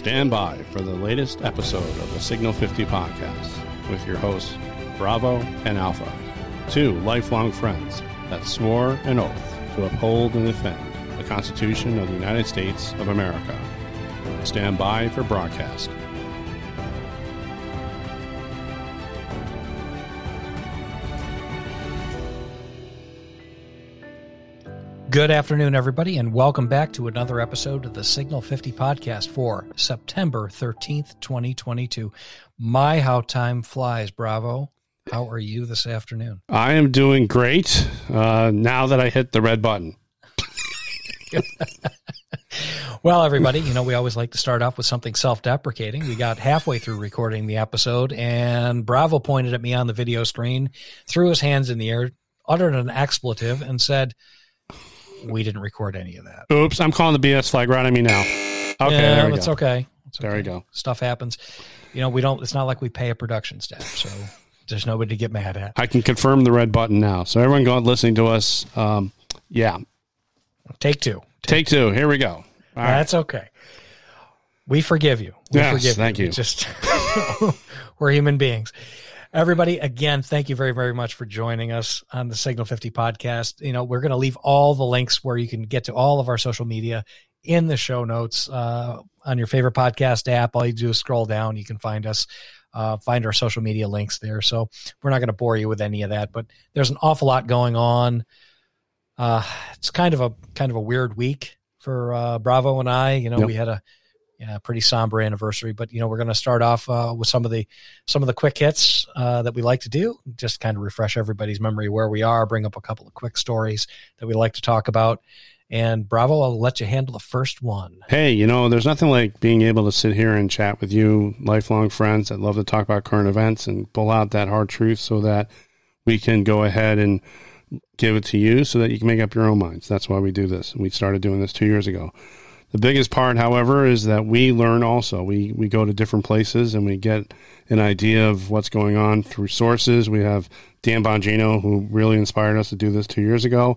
Stand by for the latest episode of the Signal 50 podcast with your hosts, Bravo and Alpha, two lifelong friends that swore an oath to uphold and defend the Constitution of the United States of America. Stand by for broadcast. Good afternoon, everybody, and welcome back to another episode of the Signal 50 podcast for September 13th, 2022. My, how time flies, Bravo. How are you this afternoon? I am doing great uh, now that I hit the red button. well, everybody, you know, we always like to start off with something self deprecating. We got halfway through recording the episode, and Bravo pointed at me on the video screen, threw his hands in the air, uttered an expletive, and said, we didn't record any of that. Oops, I'm calling the BS flag right on me now. Okay, yeah, that's go. okay. It's There okay. we go. Stuff happens. You know, we don't. It's not like we pay a production staff, so there's nobody to get mad at. I can confirm the red button now. So everyone going listening to us, um, yeah, Take two. take two. Here we go. All right. That's okay. We forgive you. We Yes, forgive thank you. you. Just we're human beings. Everybody, again, thank you very, very much for joining us on the Signal 50 podcast. You know, we're going to leave all the links where you can get to all of our social media in the show notes uh, on your favorite podcast app. All you do is scroll down. You can find us, uh, find our social media links there. So we're not going to bore you with any of that, but there's an awful lot going on. Uh, it's kind of a kind of a weird week for uh, Bravo and I. You know, Yep. we had a yeah, pretty somber anniversary, but you know, we're going to start off uh, with some of the some of the quick hits uh, that we like to do, just kind of refresh everybody's memory where we are, bring up a couple of quick stories that we like to talk about. And Bravo, I'll let you handle the first one. Hey, you know, there's nothing like being able to sit here and chat with you, lifelong friends that love to talk about current events and pull out that hard truth so that we can go ahead and give it to you so that you can make up your own minds. That's why we do this. We started doing this two years ago. The biggest part, however, is that we learn also. We we go to different places and we get an idea of what's going on through sources. We have Dan Bongino, who really inspired us to do this two years ago.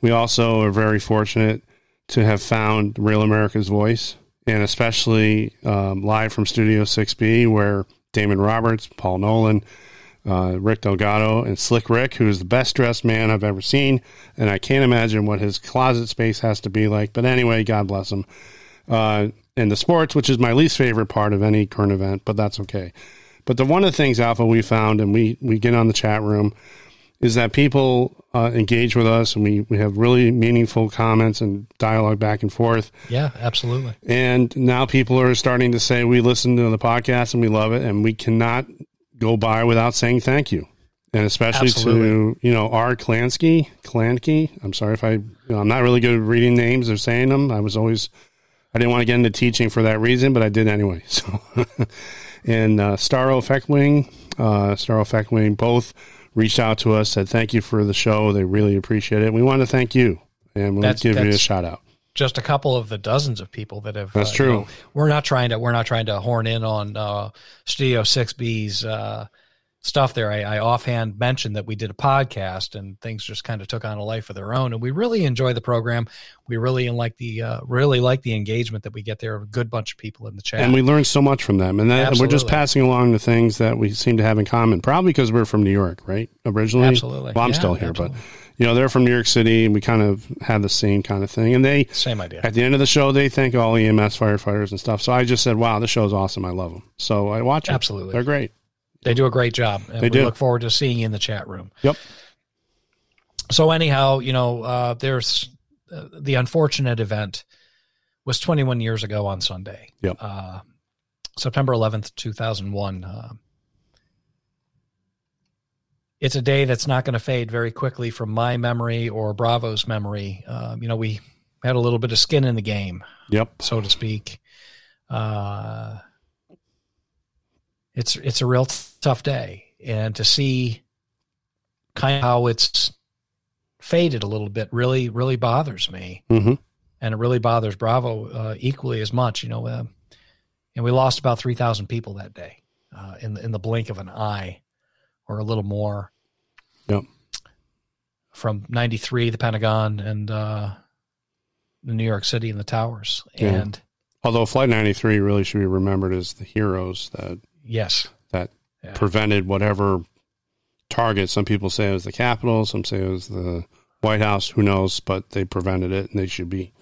We also are very fortunate to have found Real America's Voice, and especially um, live from Studio 6B, where Damon Roberts, Paul Nolan, uh, Rick Delgado, and Slick Rick, who is the best dressed man I've ever seen. And I can't imagine what his closet space has to be like. But anyway, God bless him. Uh, and the sports, which is my least favorite part of any current event, but that's okay. But the one of the things, Alpha, we found, and we, we get on the chat room, is that people uh, engage with us and we, we have really meaningful comments and dialogue back and forth. Yeah, absolutely. And now people are starting to say, we listen to the podcast and we love it, and we cannot go by without saying thank you. And especially to, you know, R. Klansky, Klansky. I'm sorry if I, you know, I'm not really good at reading names or saying them. I was always, I didn't want to get into teaching for that reason, but I did anyway. So, and uh, Starro Feckwing, uh, Starro Feckwing, both reached out to us, said thank you for the show. They really appreciate it. We want to thank you, and we'll That's- give you a shout out. Just a couple of the dozens of people that have. That's uh, you true. know, we're not trying to. We're not trying to horn in on uh, Studio Six B's uh, stuff. There, I, I offhand mentioned that we did a podcast, and things just kind of took on a life of their own. And we really enjoy the program. We really like the uh, really like the engagement that we get there. A good bunch of people in the chat. And we learn so much from them. And that, we're just passing along the things that we seem to have in common, probably because we're from New York, right? Originally. Absolutely. Well, I'm Yeah, still here, absolutely. but, you know, they're from New York City and we kind of have the same kind of thing. And they, Same idea. at the end of the show, they thank all EMS firefighters and stuff. So I just said, wow, this show's awesome. I love them. So I watch them. Absolutely. They're great. They do a great job. And They we do. look forward to seeing you in the chat room. Yep. So anyhow, you know, uh, there's uh, the unfortunate event was 21 years ago on Sunday. Yep. Uh, September 11th, 2001. Uh, it's a day that's not going to fade very quickly from my memory or Bravo's memory. Uh, you know, we had a little bit of skin in the game, Yep. so to speak. Uh, it's it's a real t- tough day, and to see kind of how it's faded a little bit really really bothers me, hmm and it really bothers Bravo uh, equally as much. You know, uh, and we lost about three thousand people that day uh, in the, in the blink of an eye, or a little more. Yep. From '93, the Pentagon and uh, New York City and the towers, Yeah. and Although Flight 93 really should be remembered as the heroes that Yes. that Yeah. prevented whatever target. Some people say it was the Capitol, some say it was the White House. Who knows? But they prevented it, and they should be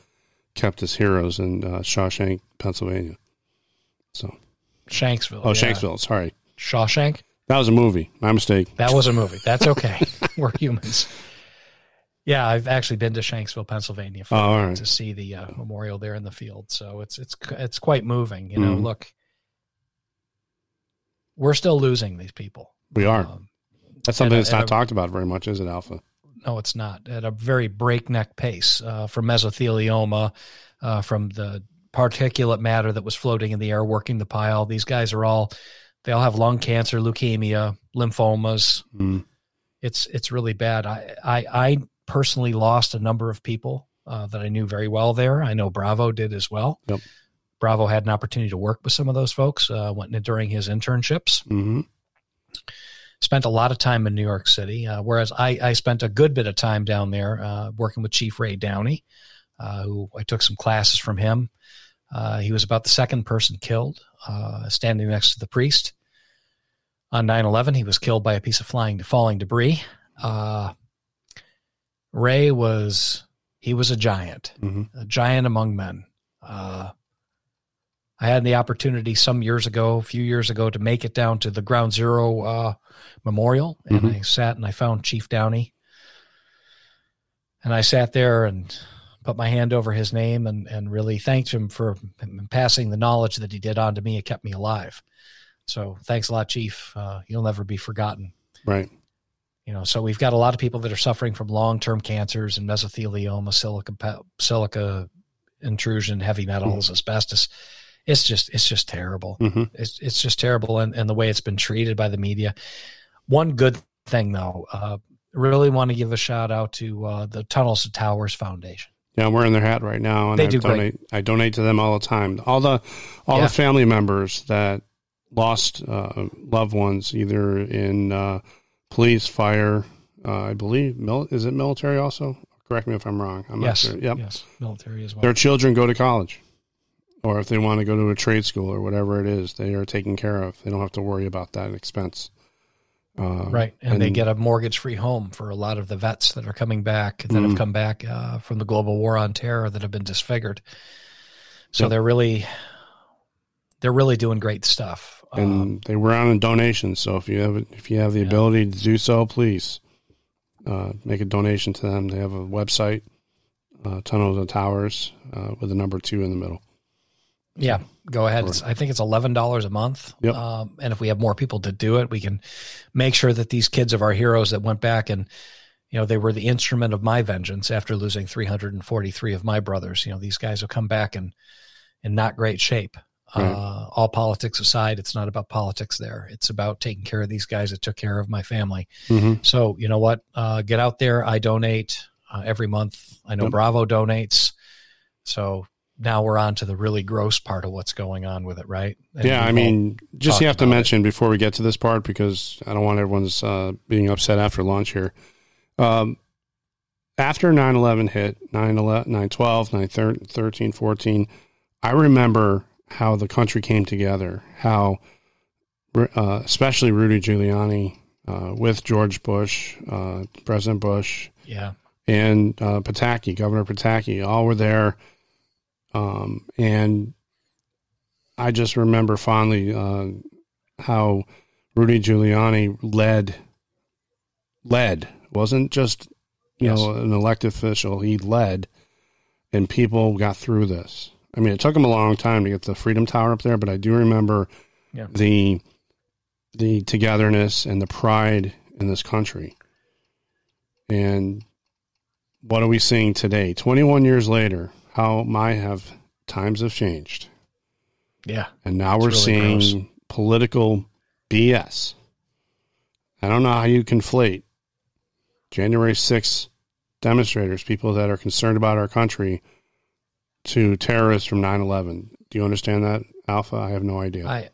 kept as heroes in uh, Shawshank, Pennsylvania. So, Shanksville. oh, yeah. Shanksville. Sorry, Shawshank. that was a movie. My mistake. That was a movie. That's okay. We're humans. Yeah, I've actually been to Shanksville, Pennsylvania, for, Oh, right. to see the uh, memorial there in the field. So it's it's it's quite moving. You know, Mhm. look, we're still losing these people. We are. Um, That's something a- that's not a- talked about very much, is it, Alpha? no, it's not at a very breakneck pace uh, from mesothelioma, uh, from the particulate matter that was floating in the air, working the pile. These guys are all they all have lung cancer, leukemia, lymphomas. Mm. It's it's really bad. I I, I personally lost a number of people uh, that I knew very well there. I know Bravo did as well. Yep. Bravo had an opportunity to work with some of those folks uh, went in during his internships hmm spent a lot of time in New York City, uh, whereas I, I spent a good bit of time down there uh, working with Chief Ray Downey, uh, who I took some classes from him. Uh, he was about the second person killed, uh, standing next to the priest. On 9 11, he was killed by a piece of flying, falling debris. Uh, Ray was, he was a giant, hmm a giant among men. I had the opportunity some years ago, a few years ago, to make it down to the Ground Zero uh, Memorial, and Mhm. I sat and I found Chief Downey, and I sat there and put my hand over his name and and really thanked him for passing the knowledge that he did on to me. It kept me alive. So thanks a lot, Chief. Uh, you'll never be forgotten Right. you know so we've got a lot of people that are suffering from long-term cancers and mesothelioma silica silica intrusion heavy metals asbestos it's just it's just terrible hmm it's it's just terrible and, and the way it's been treated by the media one good thing though uh really want to give a shout out to uh, the tunnels to towers foundation Yeah, I'm wearing their hat right now, and They I do great. donate. I donate to them all the time. All the all Yeah. the family members that lost uh, loved ones, either in uh, police, fire, uh, I believe. Mil- is it military also? Correct me if I'm wrong. I'm yes not sure. Yep. yes military as well Their children go to college, or if they want to go to a trade school or whatever it is, they are taken care of. They don't have to worry about that expense. Uh, right and, they get a mortgage-free home for a lot of the vets that are coming back that have Mhm. come back uh, from the global war on terror that have been disfigured so Yep. they're really they're really doing great stuff and um, they were on a donation. So if you have if you have the Yeah. ability to do so, please uh, make a donation to them. They have a website, uh, Tunnels and Towers, uh, with a number two in the middle. Yeah go ahead. It's- i think it's $11 a month. Yep. um, and if we have more people to do it we can make sure that these kids of our heroes that went back and you know they were the instrument of my vengeance after losing 343 of my brothers. You know these guys have come back and in not great shape. Right. uh, all politics aside it's not about politics there. It's about taking care of these guys that took care of my family. Mm-hmm. so you know what? Uh, get out there. I donate uh, every month. I know Yep. bravo donates. So now we're on to the really gross part of what's going on with it right And Yeah, I mean, just you have to about it. mention before we get to this part because I don't want everyone's uh, being upset after launch here. Um, after 9 11 hit, 9 12, 9 13, 14, I remember how the country came together, how, uh, especially Rudy Giuliani uh, with George Bush, uh, President Bush, yeah and uh, Pataki, Governor Pataki, all were there. Um, and I just remember fondly uh, how Rudy Giuliani led, led wasn't just you Yes. know an elected official. He led, and people got through this. I mean, it took him a long time to get the Freedom Tower up there, but I do remember Yeah. the the togetherness and the pride in this country. And what are we seeing today? 21 years later, how my have times have changed. yeah And now we're really seeing gross. political BS. I don't know how you conflate January 6th demonstrators, people that are concerned about our country, to terrorists from 9 11. Do you understand that, Alpha? I have no idea. i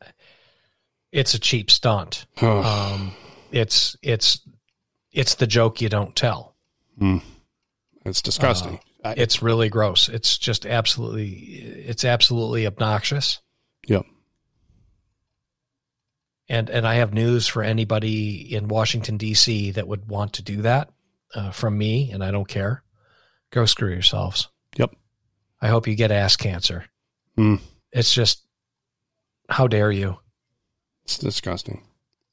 it's a cheap stunt um, it's it's it's the joke you don't tell it's disgusting. I- It's really gross. It's just absolutely, it's absolutely obnoxious. Yep. And and I have news for anybody in Washington D.C. that would want to do that uh, from me, and I don't care. Go screw yourselves. Yep. I hope you get ass cancer. Mm. It's just, how dare you? It's disgusting.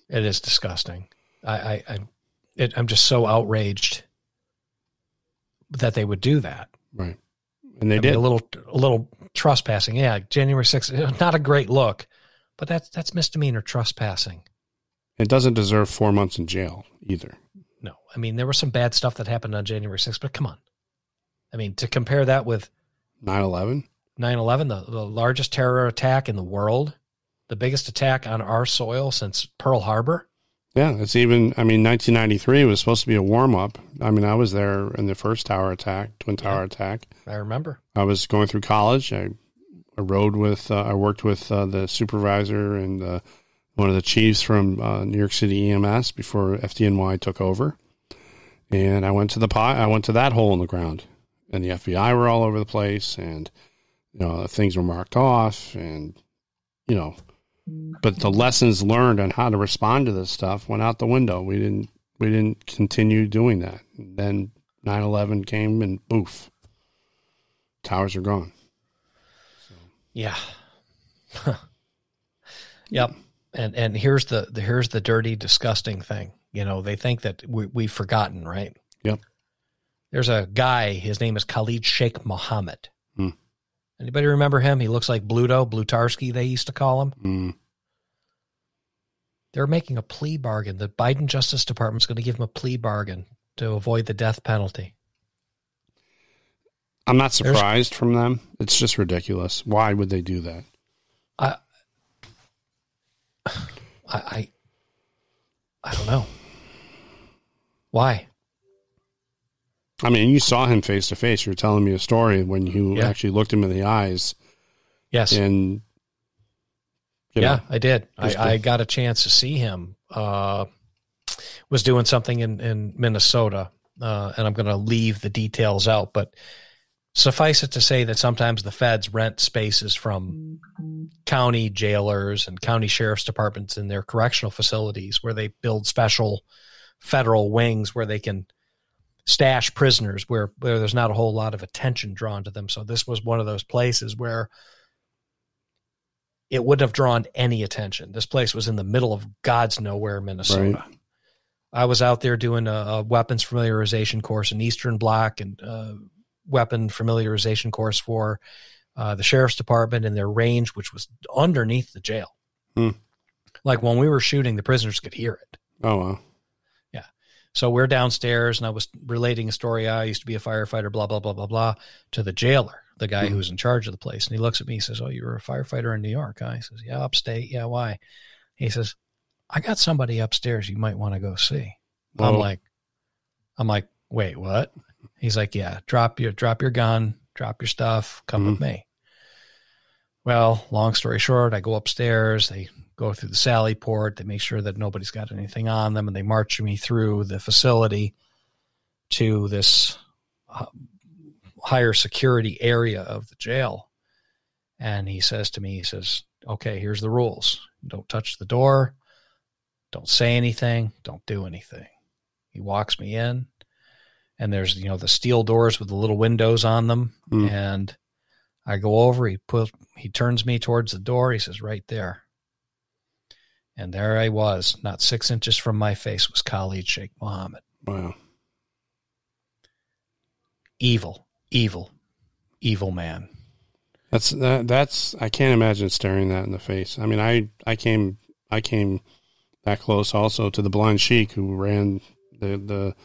It is disgusting. I, I, I it, I'm just so outraged that they would do that. Right. And they I mean, did. a little, a little trespassing. Yeah, January 6th, not a great look, but that's that's misdemeanor trespassing. It doesn't deserve four months in jail either. No, I mean there was some bad stuff that happened on January 6th, but come on. I mean to compare that with 9 11? 9/11, the, the largest terror attack in the world, the biggest attack on our soil since Pearl Harbor. Yeah, it's even, I mean, 1993 was supposed to be a warm up. I mean, I was there in the first tower attack, Twin Tower Yeah. attack. I remember. I was going through college. I, I rode with, uh, I worked with uh, the supervisor and uh, one of the chiefs from uh, New York City EMS before FDNY took over. And I went to the pot, I went to that hole in the ground, and the FBI were all over the place, and you know things were marked off, and you know, but the lessons learned on how to respond to this stuff went out the window. We didn't, we didn't continue doing that. Then 9/11 came, and boof, towers are gone. Yeah. yep. And and here's the, the here's the dirty, disgusting thing. You know, they think that we, we've forgotten, right? Yep. There's a guy. His name is Khalid Sheikh Mohammed. Anybody remember him? He looks like Bluto, Blutarski. They used to call him. Mm. They're making a plea bargain. The Biden Justice Department's going to give him a plea bargain to avoid the death penalty. I'm not There's- surprised from them. It's just ridiculous. Why would they do that? I, I, I don't know. Why? I mean, you saw him face to face. You're telling me a story when you Yeah. actually looked him in the eyes, Yes. and you yeah, know, I did. I, I got a chance to see him. Uh, was doing something in in Minnesota, uh, and I'm going to leave the details out. But suffice it to say that sometimes the feds rent spaces from county jailers and county sheriff's departments in their correctional facilities, where they build special federal wings where they can stash prisoners where where there's not a whole lot of attention drawn to them. So this was one of those places where it wouldn't have drawn any attention. This place was in the middle of God's nowhere, Minnesota. I was out there doing a, a weapons familiarization course, an Eastern Bloc and uh, weapon familiarization course for uh, the sheriff's department in their range, which was underneath the jail. Hmm. Like when we were shooting, the prisoners could hear it. oh well, So we're downstairs, and I was relating a story. I used to be a firefighter, blah blah blah blah blah, to the jailer, the guy Mhm. who was in charge of the place, and he looks at me. He says, "Oh, you were a firefighter in New York?" Huh? He says, "Yeah, upstate. Yeah, why?" He says, "I got somebody upstairs you might want to go see." I'm like, I'm like, wait, what? He's like, yeah, drop your drop your gun, drop your stuff, come with me. Well, long story short, I go upstairs. They go through the Sally port. They make sure that nobody's got anything on them, and they march me through the facility to this uh, higher security area of the jail. And he says to me, he says, "Okay, here's the rules. Don't touch the door. Don't say anything. Don't do anything." He walks me in, and there's you know the steel doors with the little windows on them, Mm. and I go over. He put he turns me towards the door. He says, "Right there." And there I was, not six inches from my face was Khalid Sheikh Mohammed. wow. Evil, evil, evil man. That's that, that's I can't imagine staring that in the face. I mean, I I came I came that close also to the blind sheik who ran the the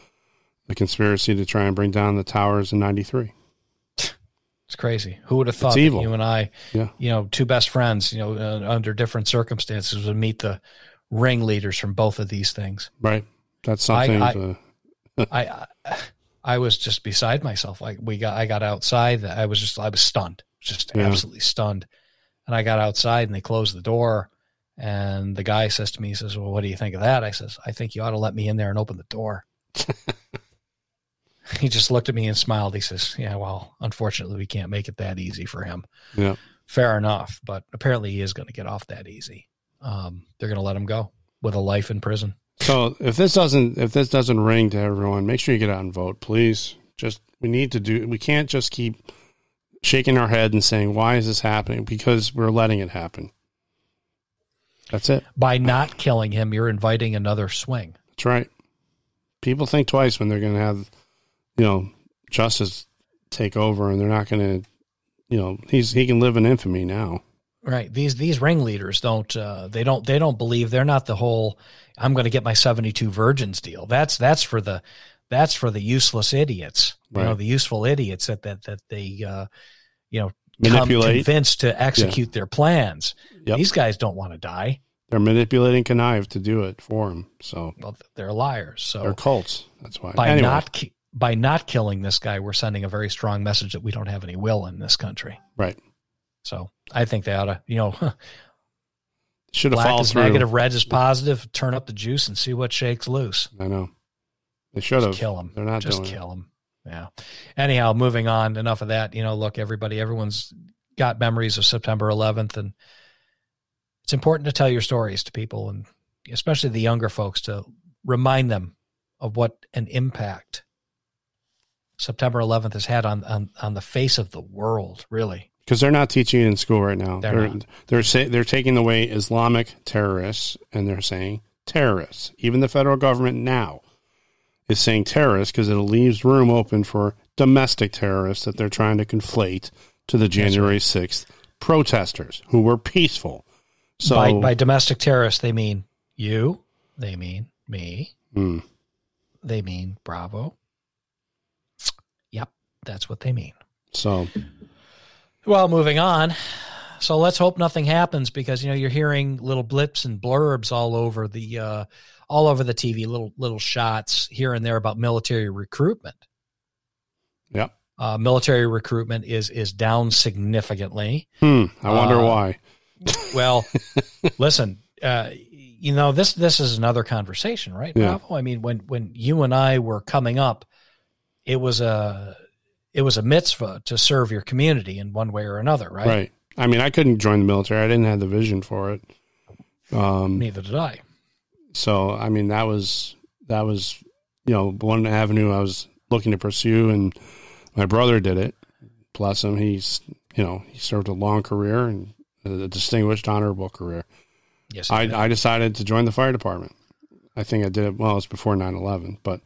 the conspiracy to try and bring down the towers in '93. It's crazy. Who would have thought that you and I, Yeah. you know, two best friends, you know, uh, under different circumstances would meet the ringleaders from both of these things. Right. That's something. I- to, I, I I was just beside myself. Like we got I got outside. I was just I was stunned, just Yeah. absolutely stunned. And I got outside and they closed the door. And the guy says to me, he says, "Well, what do you think of that?" I says, "I think you ought to let me in there and open the door." he just looked at me and smiled. He says, "Yeah, well, unfortunately, we can't make it that easy for him." Yeah. Fair enough, but apparently he is going to get off that easy. Um, they're going to let him go with a life in prison. So if this doesn't if this doesn't ring to everyone, make sure you get out and vote, please. Just we need to do. We can't just keep shaking our head and saying, "Why is this happening?" Because we're letting it happen. That's it. By not killing him, you're inviting another swing. That's right. People think twice when they're going to have, you know, justice take over, and they're not going to, you know, he's he can live in infamy now. Right. These these ringleaders don't uh, they don't they don't believe they're not the whole I'm going to get my 72 virgins deal. That's that's for the that's for the useless idiots. You know, the useful idiots that that that they uh, you know Manipulate. convinced to execute their plans. Yep. These guys don't want to die. They're manipulating connive to do it for him. So Well, they're liars. So they're cults. That's why. by Anyway, not by not killing this guy, we're sending a very strong message that we don't have any will in this country. right. So I think they ought to, you know, Should have black is through. negative, red is positive. Turn up the juice and see what shakes loose. I know. They should have. Kill him. They're not Just kill him. Yeah. Anyhow, moving on. Enough of that. You know, look, everybody, everyone's got memories of September 11th, and it's important to tell your stories to people, and especially the younger folks, to remind them of what an impact September 11th has had on on, on the face of the world. Really. because they're not teaching it in school right now. They're They're they're say, they're taking away Islamic terrorists and they're saying terrorists. Even the federal government now is saying terrorists because it leaves room open for domestic terrorists that they're trying to conflate to the January sixth protesters who were peaceful. So by by domestic terrorists, they mean you. They mean me. Hmm. They mean Bravo. That's what they mean. so Well, moving on. So let's hope nothing happens because you know you're hearing little blips and blurbs all over the uh, all over the TV, little little shots here and there about military recruitment. Yep. Uh, military recruitment is is down significantly. hmm, I wonder Uh, why. Well, listen, uh, you know this this is another conversation, right? Yeah. Bravo? I mean, when when you and I were coming up, it was a it was a mitzvah to serve your community in one way or another, right? Right. I mean, I couldn't join the military. I didn't have the vision for it. Um, Neither did I. So I mean that was that was you know one avenue I was looking to pursue, and my brother did it. Bless him, he's you know he served a long career and a distinguished, honorable career. Yes, I. I decided to join the fire department. I think I did it well. It was before 9-11, but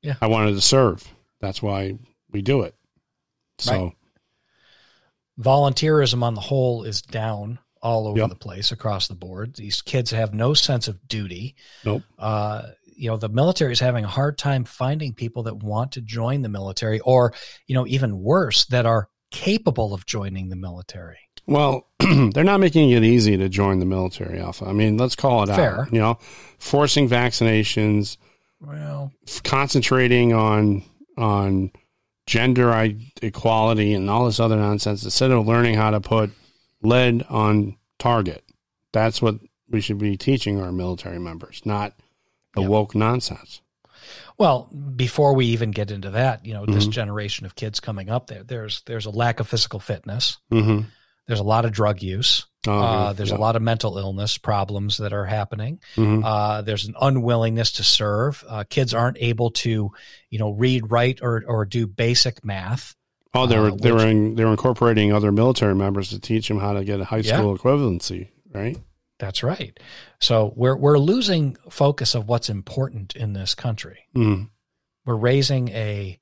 Yeah. I wanted to serve. That's why we do it. So Right. volunteerism on the whole is down all over Yep. the place across the board. These kids have no sense of duty. Nope. Uh, you know, the military is having a hard time finding people that want to join the military, or you know, even worse, that are capable of joining the military. Well, they're not making it easy to join the military, Alpha. I mean, let's call it Fair. out. You know, forcing vaccinations, Well, concentrating on on gender equality and all this other nonsense instead of learning how to put lead on target. That's what we should be teaching our military members, not the Yep. woke nonsense. well, before we even get into that, you know, this Mhm. generation of kids coming up there, there's there's a lack of physical fitness. Mm-hmm. There's a lot of drug use. Uh, there's a lot of mental illness problems that are happening. hmm Uh, there's an unwillingness to serve. Uh, kids aren't able to, you know, read, write, or or do basic math. Oh, they were uh, they which- were in, they were incorporating other military members to teach them how to get a high Yeah. school equivalency, right? That's right. So we're we're losing focus of what's important in this country. Mm. We're raising a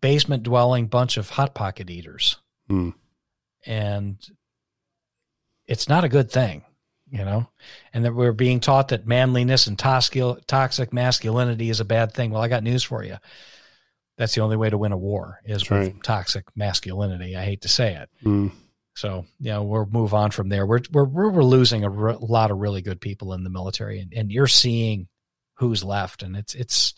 basement dwelling bunch of hot pocket eaters, Mm. and it's not a good thing, you know. And that we're being taught that manliness and toxic masculinity is a bad thing. Well, I got news for you. That's the only way to win a war is That's with right. toxic masculinity. I hate to say it. Mm. So, you know, we'll move on from there. We're we're we're, we're losing a re- lot of really good people in the military, and, and you're seeing who's left, and it's it's,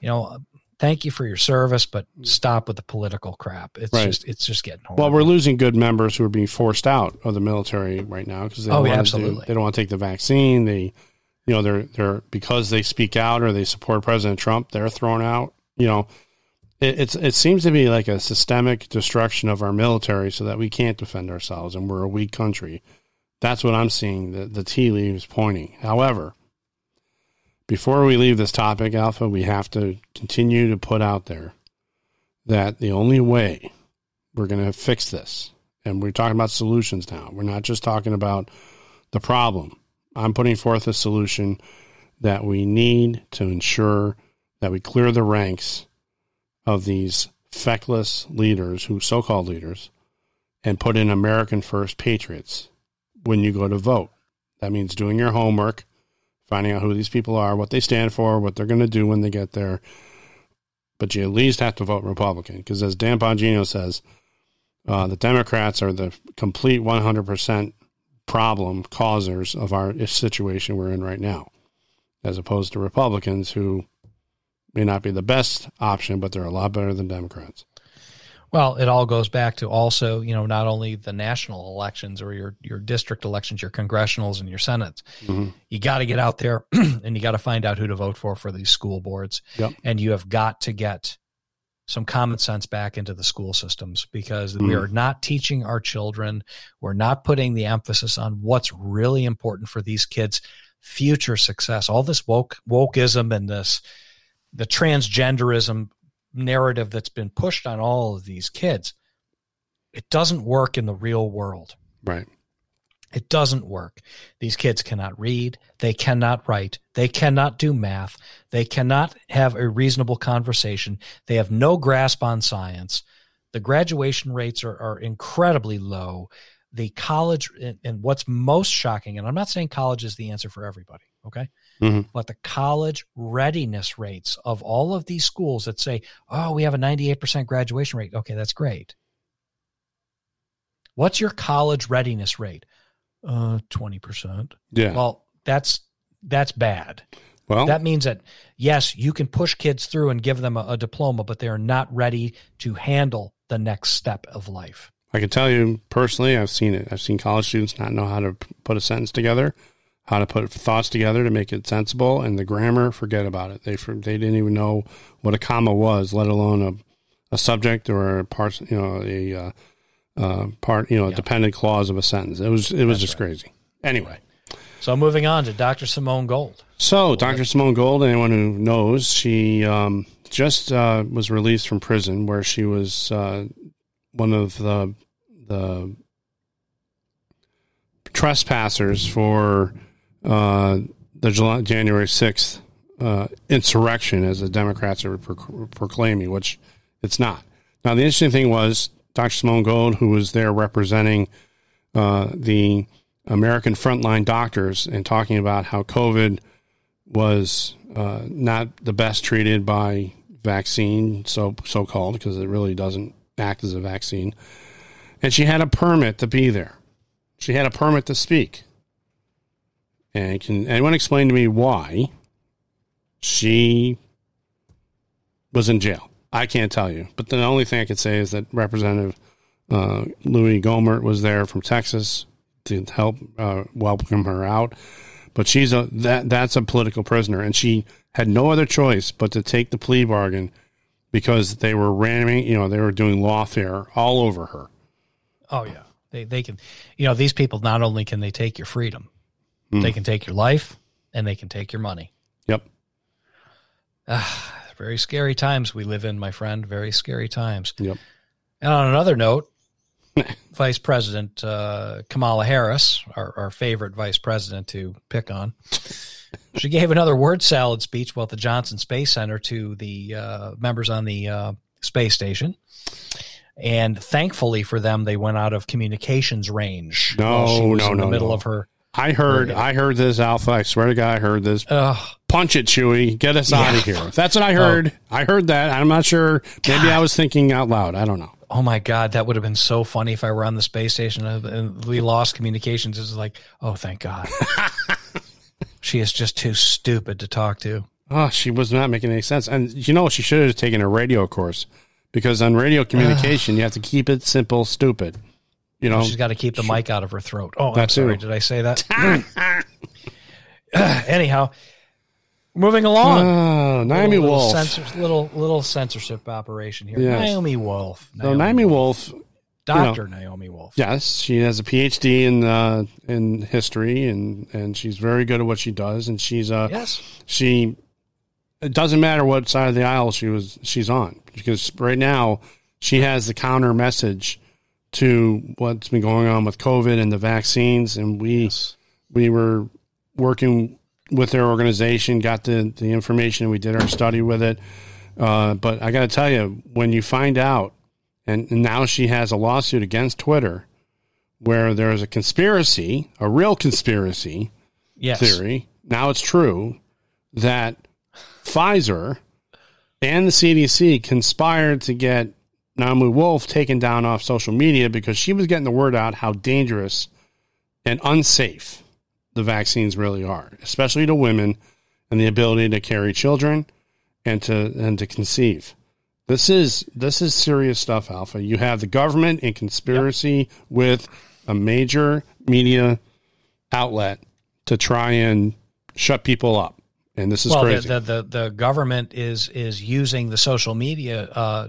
you know, thank you for your service, but mm. stop with the political crap. It's Right. just it's just getting horrible. Well, we're losing good members who are being forced out of the military right now because they Oh, don't yeah, want to do, absolutely. they don't want to take the vaccine. They, you know, they're they're because they speak out or they support President Trump, they're thrown out. You know, it, it's it seems to be like a systemic destruction of our military so that we can't defend ourselves and we're a weak country. That's what I'm seeing. The the tea leaves pointing. However, before we leave this topic, Alpha, we have to continue to put out there that the only way we're going to fix this, and we're talking about solutions now. We're not just talking about the problem. I'm putting forth a solution that we need to ensure that we clear the ranks of these feckless leaders, who so-called leaders, and put in American first patriots when you go to vote. That means doing your homework, finding out who these people are, what they stand for, what they're going to do when they get there. But you at least have to vote Republican because, as Dan Bongino says, uh, the Democrats are the complete 100% problem causers of our situation we're in right now, as opposed to Republicans who may not be the best option, but they're a lot better than Democrats. Well, it all goes back to also, you know, not only the national elections or your your district elections, your congressionals and your senates. Mm-hmm. You got to get out there and you got to find out who to vote for for these school boards. Yep. And you have got to get some common sense back into the school systems because mm-hmm. we are not teaching our children. We're not putting the emphasis on what's really important for these kids' future success. All this woke wokeism and this the transgenderism narrative that's been pushed on all of these kids, it doesn't work in the real world. Right. It doesn't work. These kids cannot read. They cannot write. They cannot do math. They cannot have a reasonable conversation. They have no grasp on science. The graduation rates are, are incredibly low. The college, and, and what's most shocking, and I'm not saying college is the answer for everybody, okay? Mm-hmm. But the college readiness rates of all of these schools that say, oh, we have a 98% graduation rate. Okay, that's great. What's your college readiness rate? Uh, 20%. Yeah. Well, that's that's bad. Well, that means that yes, you can push kids through and give them a, a diploma, but they are not ready to handle the next step of life. I can tell you personally, I've seen it. I've seen college students not know how to put a sentence together how to put thoughts together to make it sensible, and the grammar, forget about it. They they didn't even know what a comma was, let alone a, a subject or a part, you know, a uh, uh, part, you know, a yeah. dependent clause of a sentence. It was it was That's just right. crazy. Anyway, so moving on to Dr. Simone Gold. So Dr. Simone Gold, anyone who knows, she um, just uh, was released from prison where she was uh, one of the the trespassers for uh, the July, January 6th uh, insurrection, as the Democrats are pro- proclaiming, which it's not. Now, the interesting thing was Dr. Simone Gold, who was there representing uh, the American frontline doctors and talking about how COVID was uh, not the best treated by vaccine, so so called, because it really doesn't act as a vaccine. And she had a permit to be there. She had a permit to speak. And can anyone explain to me why she was in jail? I can't tell you. But the only thing I could say is that Representative uh, Louie Gohmert was there from Texas to help uh, welcome her out. But she's a that that's a political prisoner, and she had no other choice but to take the plea bargain because they were ramming, you know, they were doing lawfare all over her. Oh yeah, they they can, you know, these people not only can they take your freedom, Mm. They can take your life and they can take your money. Yep. Ah, very scary times we live in, my friend. Very scary times. Yep. And on another note, Vice President uh, Kamala Harris, our, our favorite vice president to pick on, she gave another word salad speech about the Johnson Space Center to the uh, members on the uh, space station. And thankfully for them, they went out of communications range. No, was no, in the no, middle no. of her I heard, I heard this, Alpha. I swear to God, I heard this. Ugh. Punch it, Chewie. Get us out of here. That's what I oh. heard. Oh. I heard that. I'm not sure. Maybe. I was thinking out loud. I don't know. Oh my God, that would have been so funny if I were on the space station and we lost communications. It's like, oh, thank God. she is just too stupid to talk to. Oh, she was not making any sense. And you know, she should have taken a radio course because on radio communication, you have to keep it simple, stupid. You know, she's got to keep the she, mic out of her throat. Oh, I'm sorry. Did I say that? uh, anyhow, Moving along. Oh, Naomi little, Wolf. Little, censor, little, little censorship operation here. Yes. Naomi Wolf. so Naomi Wolf, Dr. Naomi Wolf. yes, she has a PhD in uh, in history, and and she's very good at what she does, and she's uh Yes. she. It doesn't matter what side of the aisle she was she's on because right now she has the counter message to what's been going on with COVID and the vaccines, and we we were working with their organization, got the the information, we did our study with it. Uh, but I got to tell you, when you find out, and, and now she has a lawsuit against Twitter, where there is a conspiracy, a real conspiracy Yes. theory. Now it's true that Pfizer and the CDC conspired to get Naomi Wolf taken down off social media because she was getting the word out how dangerous and unsafe the vaccines really are, especially to women and the ability to carry children and to and to conceive. This is this is serious stuff, Alpha. You have the government in conspiracy with a major media outlet to try and shut people up. And this is well, crazy. The, the the the government is is using the social media uh,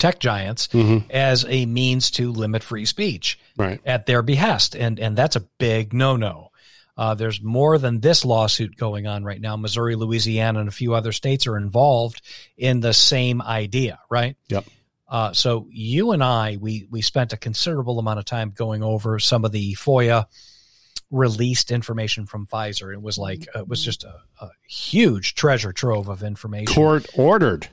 tech giants Mm-hmm. as a means to limit free speech right. at their behest, and and that's a big no no. Uh, there's more than this lawsuit going on right now. Missouri, Louisiana, and a few other states are involved in the same idea, right? Yep. Uh, so you and I, we we spent a considerable amount of time going over some of the FOIA released information from Pfizer. It was like it was just a, a huge treasure trove of information. Court ordered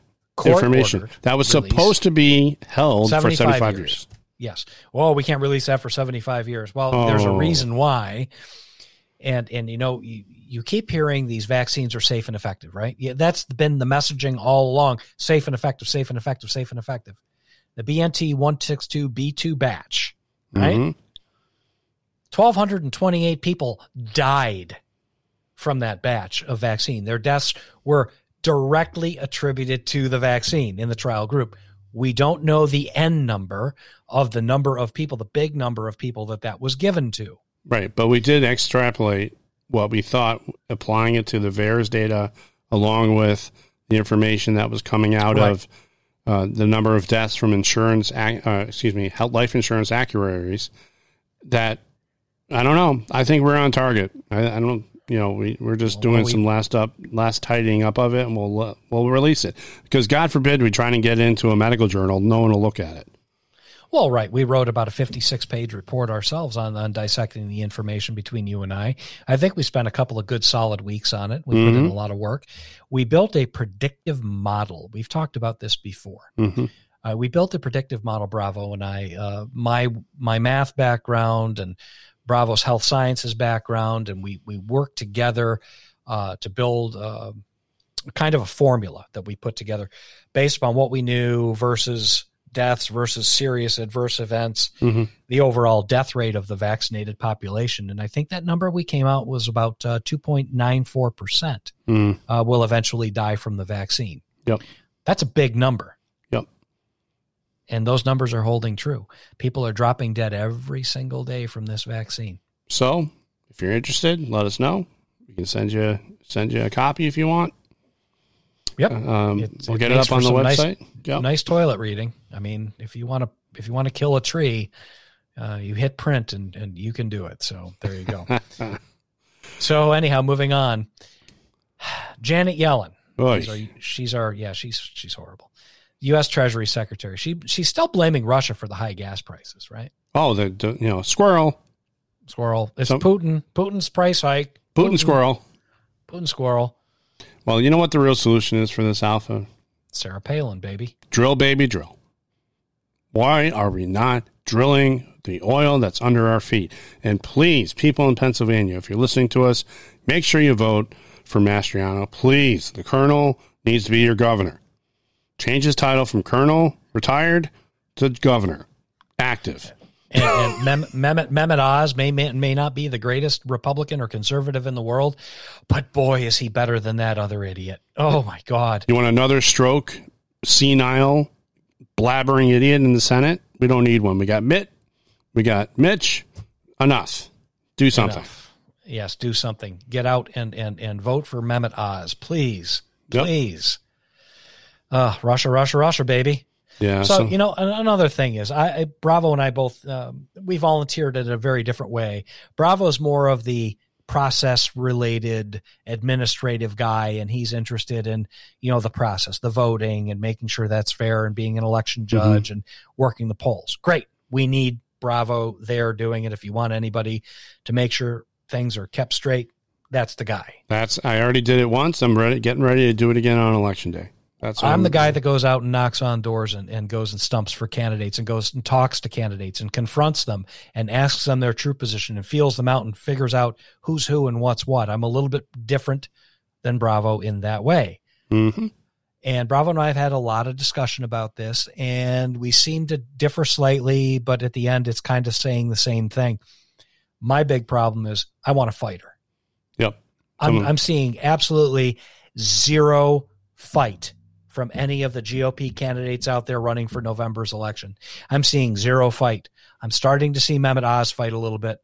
information ordered that was supposed to be held for 75 75 years. years. Yes. Well, we can't release that for 75 years. Well, there's a Oh. reason why. And and you know, you, you keep hearing these vaccines are safe and effective, right? Yeah, that's been the messaging all along. Safe and effective, safe and effective, safe and effective. The BNT 162B2 batch, right? Mhm. 1228 people died from that batch of vaccine. Their deaths were directly attributed to the vaccine in the trial group. We don't know the N number of the number of people, the big number of people that that was given to. Right. But we did extrapolate what we thought, applying it to the VAERS data along with the information that was coming out Right. of uh, the number of deaths from insurance, uh, excuse me, health, life insurance actuaries. That I don't know. I think we're on target. I, I don't. You know, we we're just Well, doing we- some last up, last tidying up of it, and we'll uh, we'll release it because God forbid we try and get into a medical journal, no one will look at it. Well, right. We wrote about a 56 page report ourselves on, on dissecting the information between you and I. I think we spent a couple of good solid weeks on it. We put in a lot of work. We built a predictive model. We've talked about this before. hmm Uh, we built a predictive model, Bravo and I. Uh, my my math background and Bravo's health sciences background, and we we worked together uh, to build uh, kind of a formula that we put together based upon what we knew versus deaths versus serious adverse events, hmm the overall death rate of the vaccinated population, and I think that number we came out was about uh, two point nine four percent Mm. uh, will eventually die from the vaccine. Yep. That's a big number. And those numbers are holding true. People are dropping dead every single day from this vaccine. So, if you're interested, let us know. We can send you send you a copy if you want. Yep. Um, It's- we'll get it up on the some nice- website. Yep. Nice toilet reading. I mean, if you want to if you want to kill a tree, uh, you hit print and and you can do it. So there you go. so anyhow, moving on. Janet Yellen. She's our, she's our yeah, she's she's horrible. U.S. Treasury Secretary. She she's still blaming Russia for the high gas prices, right? Oh, the, the you know squirrel, Squirrel. It's Some- Putin. Putin's price hike. Putin squirrel. Putin squirrel. Well, you know what the real solution is for this alpha? Sarah Palin, baby. Drill, baby, drill. Why are we not drilling the oil that's under our feet? And please, people in Pennsylvania, if you're listening to us, make sure you vote for Mastriano. Please, the colonel needs to be your governor. Change his title from colonel, retired, to governor, active. And, and Mem, Mehmet, Mehmet Oz may, may may not be the greatest Republican or conservative in the world, but boy, is he better than that other idiot. Oh my God. You want another stroke, senile, blabbering idiot in the Senate? We don't need one. We got Mitt. We got Mitch. Enough. Do something. Enough. Yes, do something. Get out and and and vote for Mehmet Oz, please, please. Yep. Uh, Russia, Russia, Russia, baby. Yeah. So, so, you know, another thing is, I, Bravo and I both um, we volunteered in a very different way. Bravo is more of the process related administrative guy, and he's interested in you know the process, the voting, and making sure that's fair, and being an election mm-hmm. judge mm-hmm. and working the polls. Great. We need Bravo there doing it. If you want anybody to make sure things are kept straight, that's the guy. That's I already did it once. I'm ready, getting ready to do it again on election day. That's I'm, the guy that goes out and knocks on doors and, and goes and stumps for candidates and goes and talks to candidates and confronts them and asks them their true position and feels them out and figures out who's who and what's what. I'm a little bit different than Bravo in that way. Mm-hmm. And Bravo and I have had a lot of discussion about this, and we seem to differ slightly, but at the end, it's kind of saying the same thing. My big problem is I want a fighter. Yep. I'm, I'm seeing absolutely zero fight from any of the GOP candidates out there running for November's election. I'm seeing zero fight. I'm starting to see Mehmet Oz fight a little bit.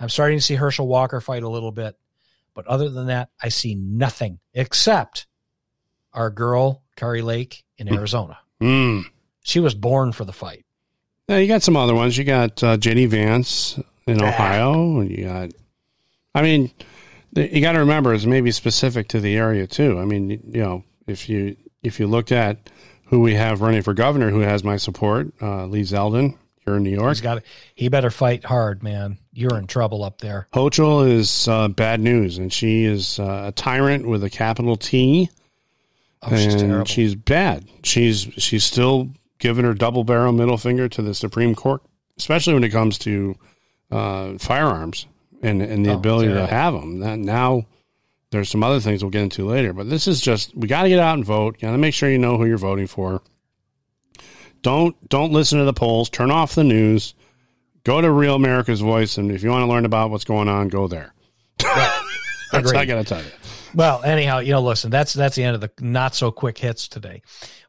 I'm starting to see Herschel Walker fight a little bit. But other than that, I see nothing except our girl, Kari Lake in hmm. Arizona. Mm. She was born for the fight. Yeah, you got some other ones. You got uh, JD Vance in Ohio, and you got, I mean, you got to remember it's maybe specific to the area too. I mean, you know, if you if you look at who we have running for governor, who has my support, uh, Lee Zeldin here in New York. He's got. He better fight hard, man. You're in trouble up there. Hochul is uh, bad news, and she is uh, a tyrant with a capital T. Oh, and she's, she's bad. She's she's still giving her double barrel middle finger to the Supreme Court, especially when it comes to uh, firearms and and the oh, ability terrible. to have them. That now there's some other things we'll get into later, but this is just we got to get out and vote. You got to make sure you know who you're voting for. Don't don't listen to the polls. Turn off the news. Go to Real America's Voice, and if you want to learn about what's going on, go there. that's what I got to tell you. Well, anyhow, you know, listen, that's that's the end of the not so quick hits today.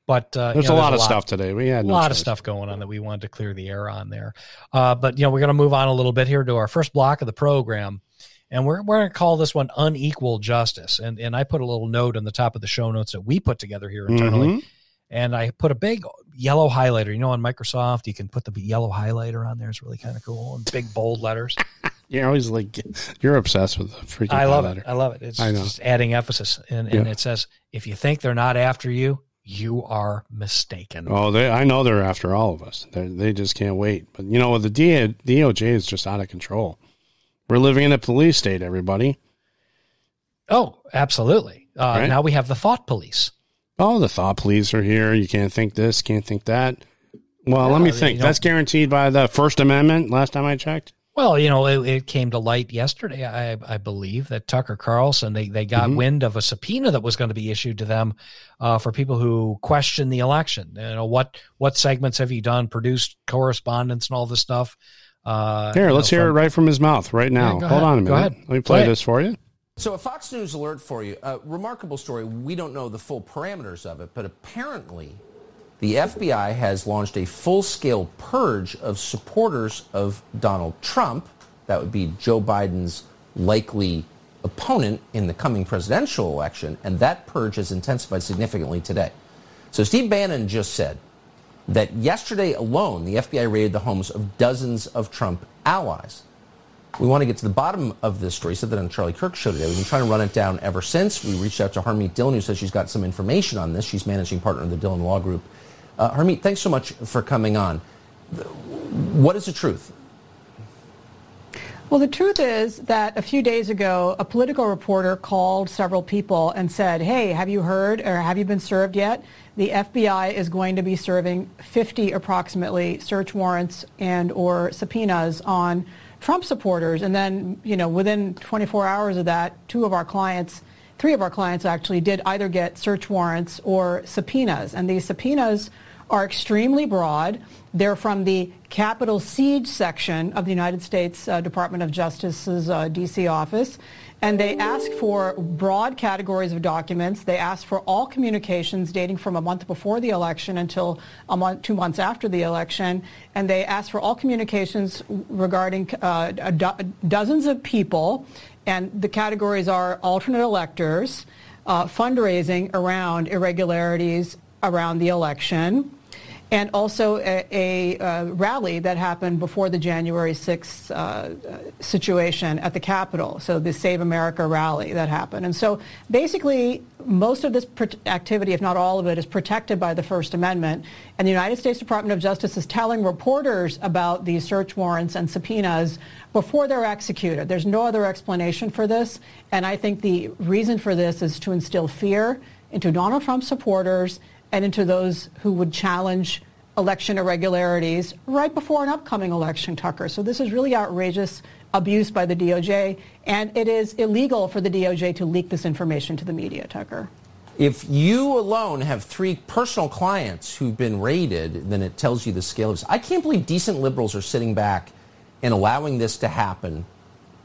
But uh, there's, you know, a lot of lot, stuff today. We had a no lot choice. of stuff going on that we wanted to clear the air on there. Uh, but you know, we're going to move on a little bit here to our first block of the program and we're, we're going to call this one unequal justice. And and I put a little note on the top of the show notes that we put together here internally, mm-hmm. and I put a big yellow highlighter. You know, on Microsoft, you can put the yellow highlighter on there. It's really kind of cool and big bold letters. you're always like you're obsessed with the freaking. I love highlighter. it. I love it. It's just adding emphasis, and and yeah. it says if you think they're not after you, you are mistaken. Oh, they, I know they're after all of us. They're, they just can't wait. But you know, the DOJ is just out of control. We're living in a police state, everybody. Oh, absolutely. Uh, right? Now we have the thought police. Oh, the thought police are here. You can't think this, can't think that. Well, yeah, let me think. That's guaranteed by the First Amendment. Last time I checked. Well, you know, it, it came to light yesterday, I, I, believe, that Tucker Carlson they they got mm-hmm. wind of a subpoena that was going to be issued to them uh, for people who question the election. You know, what what segments have you done? Produced correspondence and all this stuff. Uh, Here, let's know, hear from, it right from his mouth right now. Yeah, Hold on a minute. Let me play, play this for you. So, a Fox News alert for you. A remarkable story. We don't know the full parameters of it, but apparently the FBI has launched a full scale purge of supporters of Donald Trump. That would be Joe Biden's likely opponent in the coming presidential election, and that purge has intensified significantly today. So, Steve Bannon just said that yesterday alone, the FBI raided the homes of dozens of Trump allies. We want to get to the bottom of this story. Said that on Charlie Kirk show today. We've been trying to run it down ever since. We reached out to Harmeet Dhillon, who says she's got some information on this. She's managing partner of the Dhillon Law Group. Uh, Harmeet, thanks so much for coming on. What is the truth? Well, the truth is that a few days ago, a political reporter called several people and said, hey, have you heard or have you been served yet? The FBI is going to be serving 50 approximately search warrants and or subpoenas on Trump supporters. And then, you know, within 24 hours of that, two of our clients, three of our clients actually did either get search warrants or subpoenas. And these subpoenas are extremely broad. They're from the Capitol Siege section of the United States uh, Department of Justice's uh, D.C. office. And they ask for broad categories of documents. They ask for all communications dating from a month before the election until a month, two months after the election. And they ask for all communications regarding uh, do- dozens of people And the categories are alternate electors, uh, fundraising around irregularities around the election, and also a, a, a, rally that happened before the January 6th uh, situation at the Capitol, so the Save America rally that happened. And so basically, most of this activity, if not all of it, is protected by the First Amendment. And the United States Department of Justice is telling reporters about these search warrants and subpoenas before they're executed. There's no other explanation for this. And I think the reason for this is to instill fear into Donald Trump supporters and into those who would challenge election irregularities right before an upcoming election, Tucker. So this is really outrageous abuse by the DOJ, and it is illegal for the DOJ to leak this information to the media, Tucker. If you alone have three personal clients who've been raided, then it tells you the scale of this. I can't believe decent liberals are sitting back and allowing this to happen.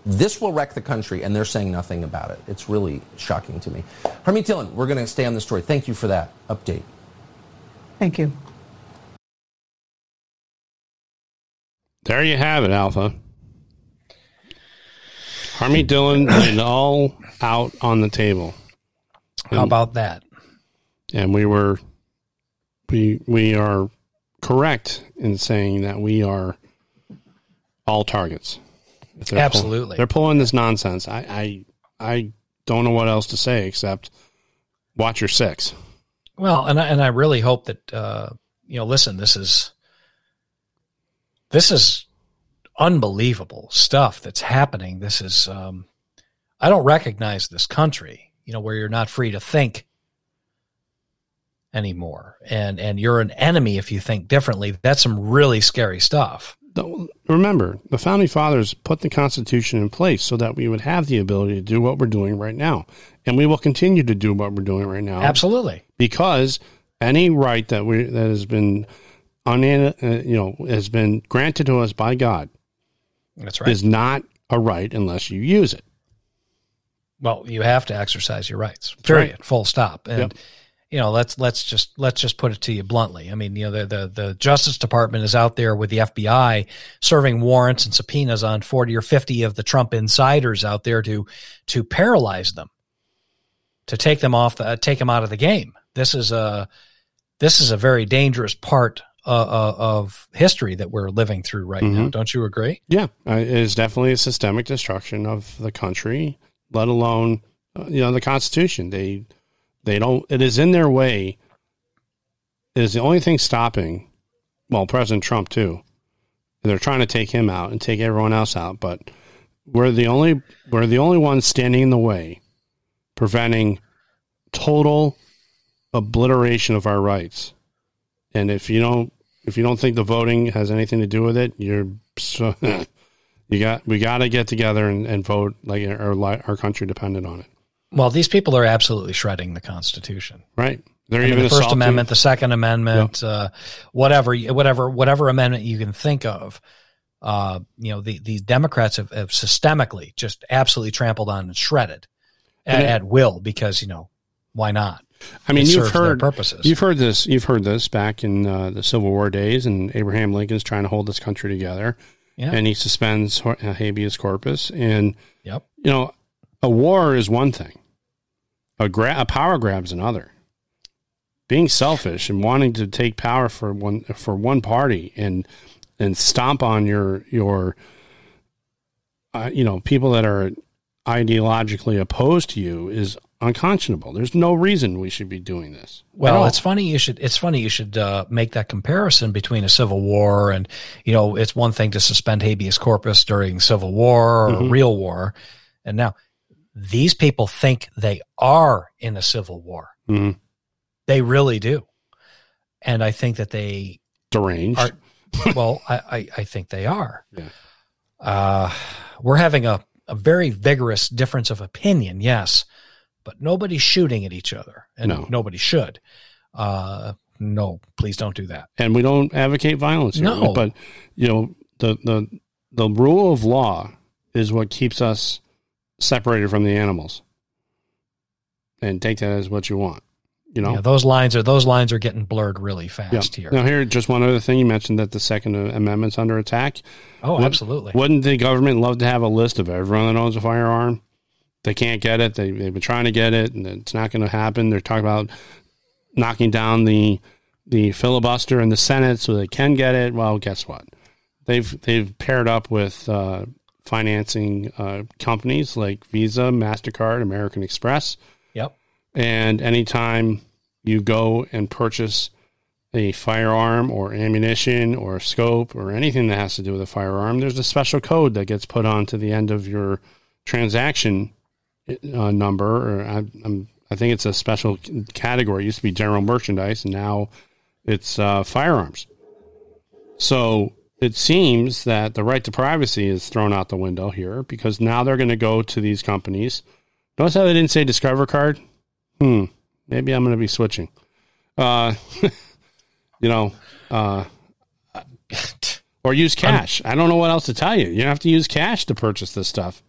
This will wreck the country, and they're saying nothing about it. It's really shocking to me. Harmeet Dhillon, we're going to stay on this story. Thank you for that update. Thank you. There you have it, Alpha. Harmeet Dhillon laid all out on the table. And, How about that? And we were, we we are correct in saying that we are all targets. They're Absolutely, pull, they're pulling this nonsense. I, I I don't know what else to say except watch your six. Well, and I, and I really hope that uh, you know. Listen, this is this is unbelievable stuff that's happening. This is um, I don't recognize this country. You know, where you're not free to think anymore, and and you're an enemy if you think differently. That's some really scary stuff. Remember, the founding fathers put the Constitution in place so that we would have the ability to do what we're doing right now, and we will continue to do what we're doing right now. Absolutely, because any right that we that has been uh, you know has been granted to us by God. That's right. Is not a right unless you use it. Well, you have to exercise your rights. Period. Right. Full stop. And yep. You know, let's let's just let's just put it to you bluntly. I mean, you know, the, the the Justice Department is out there with the FBI serving warrants and subpoenas on forty or fifty of the Trump insiders out there to to paralyze them, to take them off, the, take them out of the game. This is a this is a very dangerous part uh, uh, of history that we're living through right mm-hmm. now. Don't you agree? Yeah, uh, it is definitely a systemic destruction of the country, let alone uh, you know the Constitution. They they don't. It is in their way. It is the only thing stopping. Well, President Trump too. They're trying to take him out and take everyone else out, but we're the only we're the only ones standing in the way, preventing total obliteration of our rights. And if you don't if you don't think the voting has anything to do with it, you're so, you got we got to get together and, and vote like our our country depended on it. Well, these people are absolutely shredding the Constitution. Right. They're I mean, even the First Amendment, the Second Amendment, yep. uh, whatever, whatever, whatever amendment you can think of. Uh, you know, the, the Democrats have, have, systemically just absolutely trampled on and shredded at, and it, at will because you know why not? I mean, you've heard purposes. You've heard this. You've heard this back in uh, the Civil War days, and Abraham Lincoln's trying to hold this country together. Yeah. And he suspends uh, habeas corpus, and yep. you know, a war is one thing, a, gra- a power grab is another. Being selfish and wanting to take power for one for one party and and stomp on your your uh, you know people that are ideologically opposed to you is unconscionable. There's no reason we should be doing this. Well, it's funny you should it's funny you should uh, make that comparison between a civil war and you know it's one thing to suspend habeas corpus during civil war or mm-hmm. real war, and now these people think they are in a civil war. Mm-hmm. They really do, and I think that they deranged. Are, well, I, I, I think they are. Yeah. Uh, we're having a a very vigorous difference of opinion, yes, but nobody's shooting at each other, and no. nobody should. Uh, no, please don't do that. And we don't advocate violence. Here, no, but you know the the the rule of law is what keeps us separated from the animals. And take that as what you want. You know, yeah, those lines are those lines are getting blurred really fast yeah. here. Now, here, just one other thing. You mentioned that the Second Amendment's under attack. Oh, Would, absolutely. Wouldn't the government love to have a list of everyone that owns a firearm? they can't get it. They, they've been trying to get it, and it's not going to happen. They're talking about knocking down the the filibuster in the Senate so they can get it. Well, guess what? They've they've paired up with uh, financing uh, companies like Visa, Mastercard, American Express. Yep. And anytime you go and purchase a firearm or ammunition or scope or anything that has to do with a firearm, there's a special code that gets put onto the end of your transaction uh, number. Or I, I'm, I think it's a special category. It used to be general merchandise, and now it's uh, firearms. So it seems that the right to privacy is thrown out the window here because now they're going to go to these companies. Notice how they didn't say Discover card? Hmm. Maybe I'm going to be switching. Uh, you know, uh, or use cash. I'm, I do not know what else to tell you. You have to use cash to purchase this stuff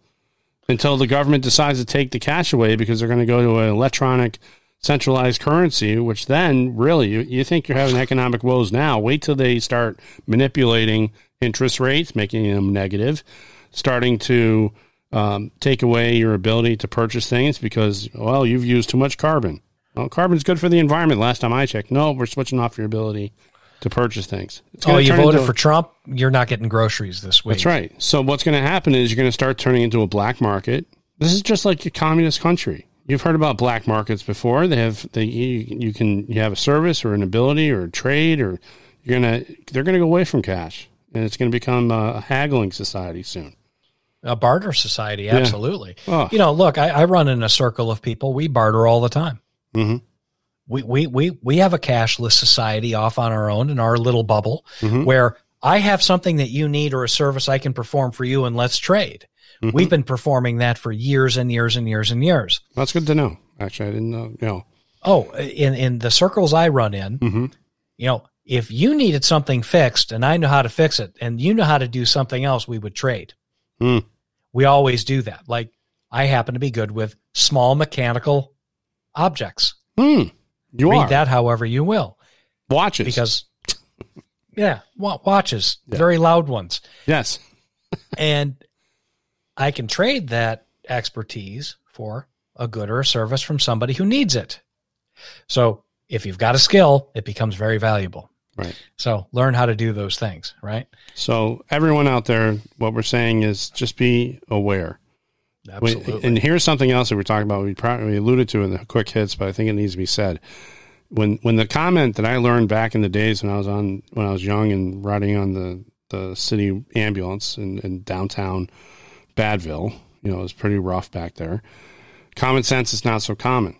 until the government decides to take the cash away because they're going to go to an electronic centralized currency, which then really you, you think you're having economic woes now. Wait till they start manipulating interest rates, making them negative, starting to um, take away your ability to purchase things because, well, you've used too much carbon. Well, carbon's good for the environment. Last time I checked, no, we're switching off your ability to purchase things. oh, you voted for Trump. You're not getting groceries this week. That's right. So what's going to happen is you're going to start turning into a black market. This is just like a communist country. You've heard about black markets before. They have they you, you can you have a service or an ability or a trade or you're gonna they're gonna go away from cash and it's going to become a haggling society soon. A barter society, absolutely. Yeah. Oh. You know, look, I, I, run in a circle of people. We barter all the time. Mm-hmm. We, we we we have a cashless society off on our own in our little bubble mm-hmm. where I have something that you need or a service I can perform for you, and let's trade. Mm-hmm. We've been performing that for years and years and years and years. That's good to know. Actually, I didn't know. You know. Oh, in in the circles I run in, mm-hmm. you know, if you needed something fixed and I know how to fix it, and you know how to do something else, we would trade. Mm. We always do that. Like I happen to be good with small mechanical objects. Mm. You read are. that however you will. Watches because yeah, watches, yeah. very loud ones. Yes, and I can trade that expertise for a good or a service from somebody who needs it. So if you've got a skill, it becomes very valuable. Right. So learn how to do those things, right? So everyone out there, what we're saying is just be aware. Absolutely. We, and here's something else that we're talking about. We probably alluded to in the quick hits, but I think it needs to be said. When when the comment that I learned back in the days when I was on when I was young and riding on the the city ambulance in, in downtown Badville. You know, it was pretty rough back there. Common sense is not so common.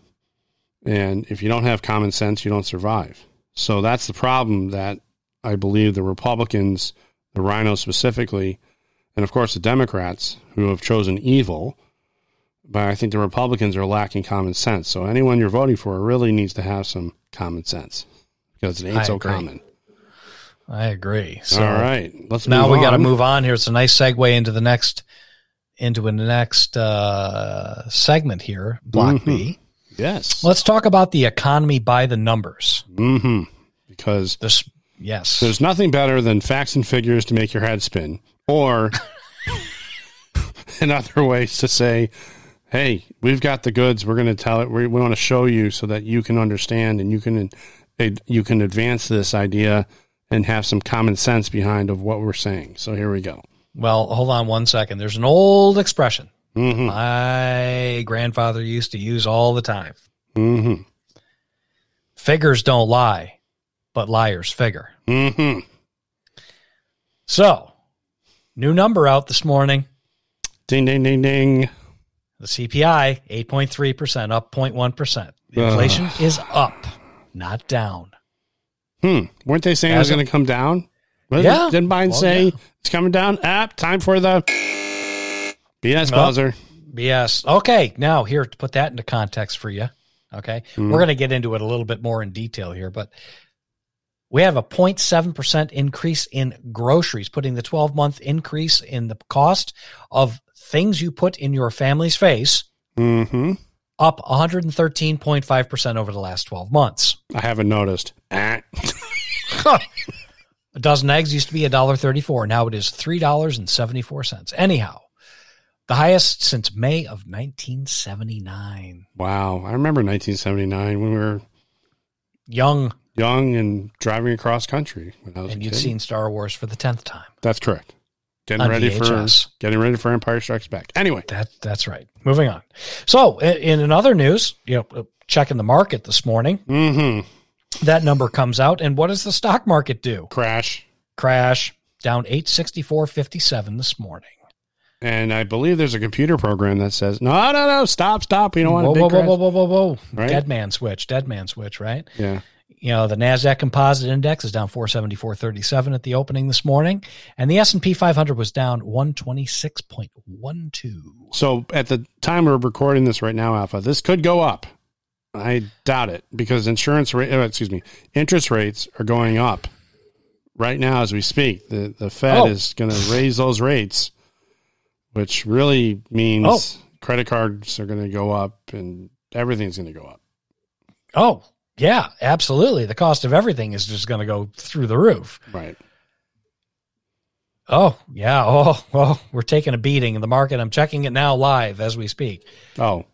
And if you don't have common sense, you don't survive. So that's the problem that I believe the Republicans, the RINOs specifically, and of course the Democrats who have chosen evil, but I think the Republicans are lacking common sense. So anyone you're voting for really needs to have some common sense because it ain't I so agree. common. I agree. So All right, let's now we got to move on here. It's a nice segue into the next into the next uh, segment here, Block mm-hmm. B. Yes. Let's talk about the economy by the numbers. Mm-hmm. Because this, yes, there's nothing better than facts and figures to make your head spin, or in other ways to say, "Hey, we've got the goods. We're going to tell it. We, we want to show you so that you can understand and you can you can advance this idea and have some common sense behind of what we're saying." So here we go. Well, hold on one second. There's an old expression mm-hmm. my grandfather used to use all the time. Mm-hmm. Figures don't lie, but liars figure. Mm-hmm. So, new number out this morning. Ding, ding, ding, ding. The CPI, 8.3%, up 0.1%. Inflation is up, not down. Hmm. Weren't they saying As it was going to come down? Yeah. Didn't Biden well, say yeah. it's coming down? App, time for the BS buzzer. BS. Okay. Now, here to put that into context for you. Okay. Mm. We're going to get into it a little bit more in detail here, but we have a 0.7% increase in groceries, putting the 12 month increase in the cost of things you put in your family's face mm-hmm. up 113.5% over the last 12 months. I haven't noticed. A dozen eggs used to be $1.34. Now it is $3.74. Anyhow, The highest since May of 1979. Wow. I remember 1979 when we were Young, young and driving across country when I was and you'd kid. seen Star Wars for the tenth time. That's correct. Getting On ready VHS. for getting ready for Empire Strikes Back. Anyway, That that's right. Moving on. So, in, in other news, you know, checking the market this morning, mm-hmm. That number comes out, and what does the stock market do? crash. Crash down eight sixty four fifty seven this morning. And I believe there's a computer program that says, no, no, no, stop, stop. You don't want whoa, big whoa, whoa, crash. whoa, whoa, whoa, whoa! Right? Dead man switch. Dead man switch. Right. Yeah. You know, the Nasdaq Composite Index is down 474.37 at the opening this morning, and the S&P 500 was down 126.12. So at the time we're recording this right now, Alpha, this could go up. I doubt it because insurance rate, uh, excuse me, interest rates are going up right now as we speak. The the Fed Oh. is going to raise those rates, which really means Oh. credit cards are going to go up and everything's going to go up. Oh, yeah, absolutely. The cost of everything is just going to go through the roof. Right. Oh, yeah. Oh, well, we're taking a beating in the market. I'm checking it now live as we speak. Oh,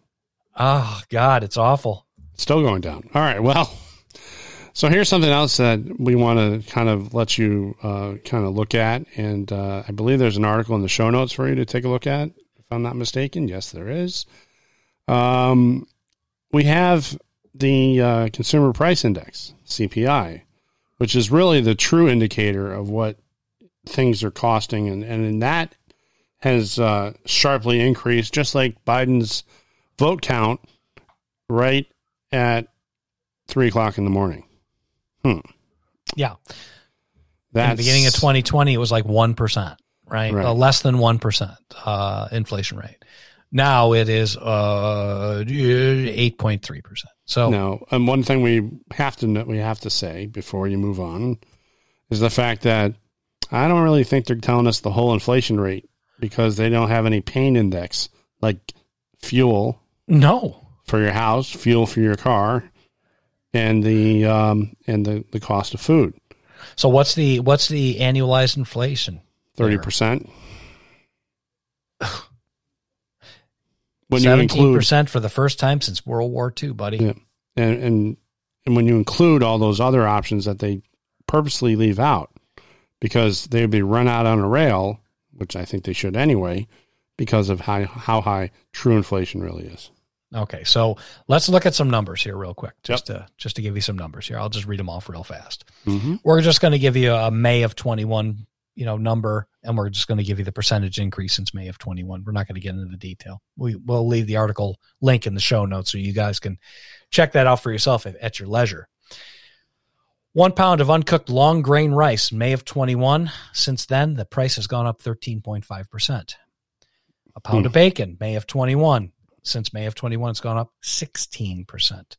Oh, God, it's awful. Still going down. All right. Well, so here's something else that we want to kind of let you uh, kind of look at, and uh, I believe there's an article in the show notes for you to take a look at. If I'm not mistaken, yes, there is. Um, we have the uh, Consumer Price Index (CPI), which is really the true indicator of what things are costing, and and that has uh, sharply increased, just like Biden's vote count right at three o'clock in the morning. Yeah. That's In the beginning of 2020, it was like 1%, right? Right. Uh, less than 1% uh, inflation rate. Now it is uh, 8.3%. So, No, and one thing we have to we have to say before you move on is the fact that I don't really think they're telling us the whole inflation rate because they don't have any pain index like fuel no. For your house, fuel for your car, and the um, and the, the cost of food So what's the what's the annualized inflation? Thirty percent. When you Seventeen include percent for the first time since World War II, buddy. Yeah. and and and when you include all those other options that they purposely leave out because they'd be run out on a rail, which I think they should anyway, because of how how high true inflation really is. Okay, so let's look at some numbers here real quick, just to just to give you some numbers here. I'll just read them off real fast. Mm-hmm. We're just going to give you a May of twenty one, you know, number, and we're just going to give you the percentage increase since May of twenty one. We're not going to get into the detail. We will leave the article link in the show notes so you guys can check that out for yourself at, at your leisure. One pound of uncooked long grain rice, May of 21. Since then, the price has gone up 13.5%. A pound Hmm. of bacon, May of 21. Since May of 21, it's gone up 16%.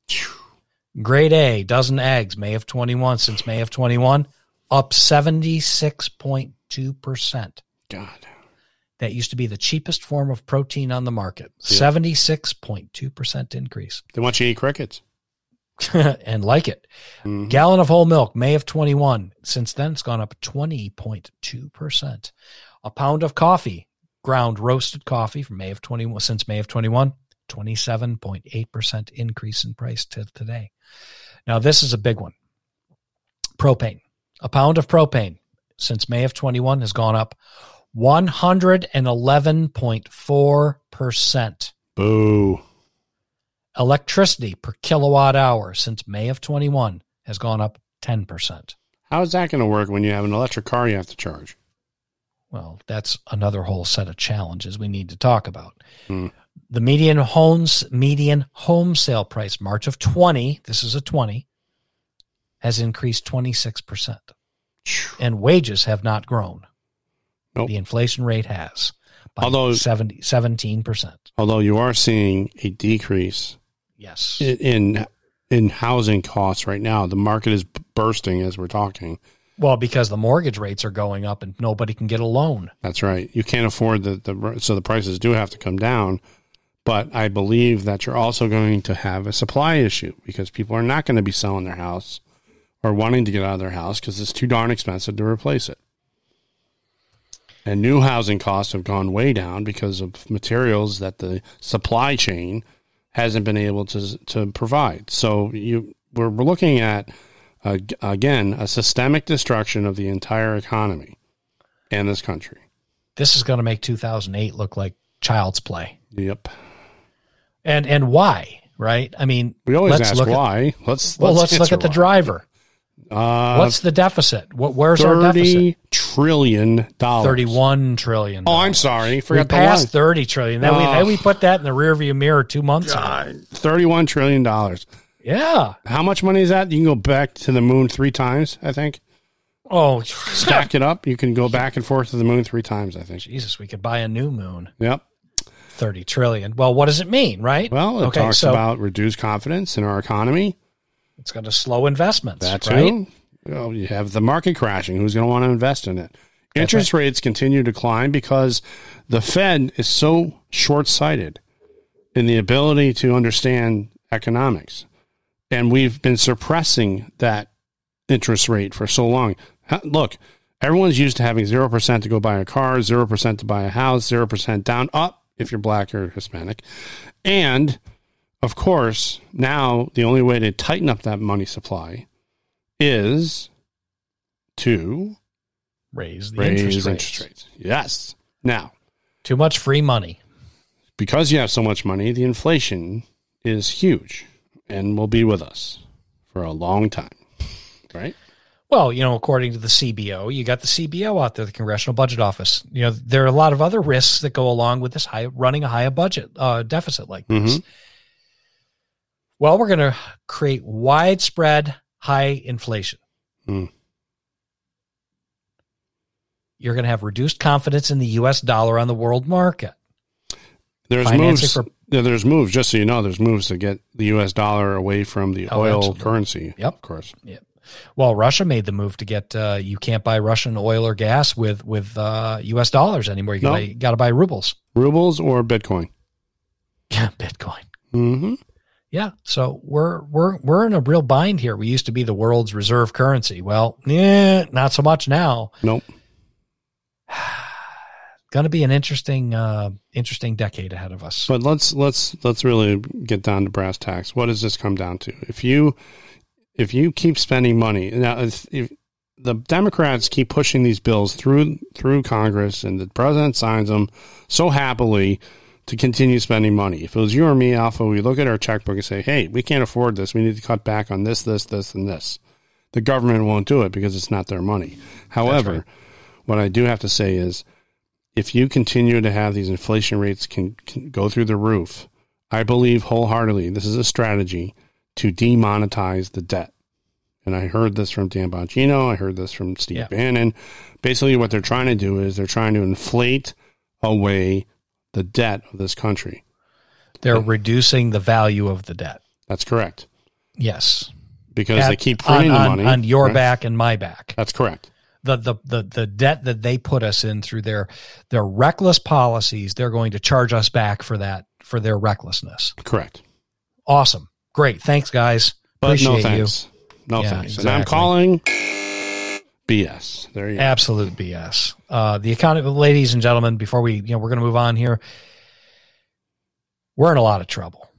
Grade A, dozen eggs, May of 21. Since May of 21, up 76.2%. God. That used to be the cheapest form of protein on the market. Yeah. 76.2% increase. They want you to eat crickets. and like it. Mhm. Gallon of whole milk, May of 21. Since then, it's gone up 20.2%. A pound of coffee, ground roasted coffee from May of 21, since May of 21, 27.8% increase in price to today. Now, this is a big one. Propane. A pound of propane since May of 21 has gone up 111.4%. Boo. Electricity per kilowatt hour since May of 21 has gone up 10%. How is that going to work when you have an electric car you have to charge? Well, that's another whole set of challenges we need to talk about. Hmm. The median homes median home sale price March of 20, this is a 20, has increased 26% and wages have not grown. Nope. The inflation rate has by Although- 70, 17%. Although you are seeing a decrease Yes. in, in housing costs right now. The market is bursting as we're talking. Well, because the mortgage rates are going up and nobody can get a loan. That's right. You can't afford the, the so the prices do have to come down. But I believe that you're also going to have a supply issue because people are not going to be selling their house or wanting to get out of their house because it's too darn expensive to replace it. And new housing costs have gone way down because of materials that the supply chain hasn't been able to to provide. So you we're, we're looking at uh, again a systemic destruction of the entire economy and this country. This is going to make 2008 look like child's play. Yep. And and why? Right? I mean, We always let's ask look at- why. let's well, let's, look answer at the why. driver. Uh, What's the deficit? What where's our deficit? thirty trillion dollars. 31 trillion. Oh, I'm sorry. we Forgot the passed line. 30 trillion. Then we Oh. then we put that in the rearview mirror 2 months ago. Thirty-one trillion dollars. Yeah. How much money is that? You can go back to the moon three times. I think. Oh, Stack it up. You can go back and forth to the moon three times. I think. Jesus, we could buy a new moon. Yep. 30 trillion. Well, what does it mean, right? Well, it okay, talks so about reduced confidence in our economy. it's going to slow investments, That's right? Well, you have the market crashing. Who's going to want to invest in it? Interest rates continue to climb because the Fed is so short sighted in the ability to understand economics. And we've been suppressing that interest rate for so long. Look, everyone's used to having 0% to go buy a car, 0% to buy a house, 0% down, up if you're black or Hispanic. And of course, now the only way to tighten up that money supply is to Raise the raise interest, interest, rates. rates. Yes. Now, Too much free money. because you have so much money, the inflation is huge and will be with us for a long time. Right? Well, you know, according to the CBO, you got the CBO out there, the Congressional Budget Office. You know, there are a lot of other risks that go along with this high running a higher budget uh, deficit like this. Mhm. Well, we're going to create widespread high inflation. Hmm. You're going to have reduced confidence in the U.S. dollar on the world market. There's Financing moves. for- yeah, there's moves. Just so you know, there's moves to get the U.S. dollar away from the Oh, oil absolutely. currency. Yep. Of course. Well, Russia made the move to get uh, you can't buy Russian oil or gas with with uh, U.S. dollars anymore. You No. got to buy rubles. Rubles or Bitcoin. Yeah, Bitcoin. Mm-hmm. Yeah, so we're we're we're in a real bind here. We used to be the world's reserve currency. Well, yeah, not so much now. Nope. Going to be an interesting uh, interesting decade ahead of us. But let's let's let's really get down to brass tacks. What does this come down to? If you if you keep spending money now, if, if the Democrats keep pushing these bills through through Congress and the president signs them so happily to continue spending money. If it was you or me, Alpha, we look at our checkbook and say, "Hey, we can't afford this. We need to cut back on this, this, this, and this." The government won't do it because it's not their money. However, right. what I do have to say is if you continue to have these inflation rates can, can go through the roof, I believe wholeheartedly this is a strategy to demonetize the debt. And I heard this from Dan Bongino. I heard this from Steve Yeah. Bannon. Basically, what they're trying to do is they're trying to inflate away the debt of this country. They're reducing the value of the debt. That's correct Yes, because they At- keep on, printing the on- money on your right? back and my back. That's correct. The, the the the debt that they put us in through their their reckless policies, they're going to charge us back for that for their recklessness. Correct. Awesome, great, thanks guys. But Appreciate no you. thanks. No Yeah, thanks. And I'm calling BS. There you go. Absolute BS. Uh, the economy, ladies and gentlemen, before we, you know, we're going to move on here. We're in a lot of trouble.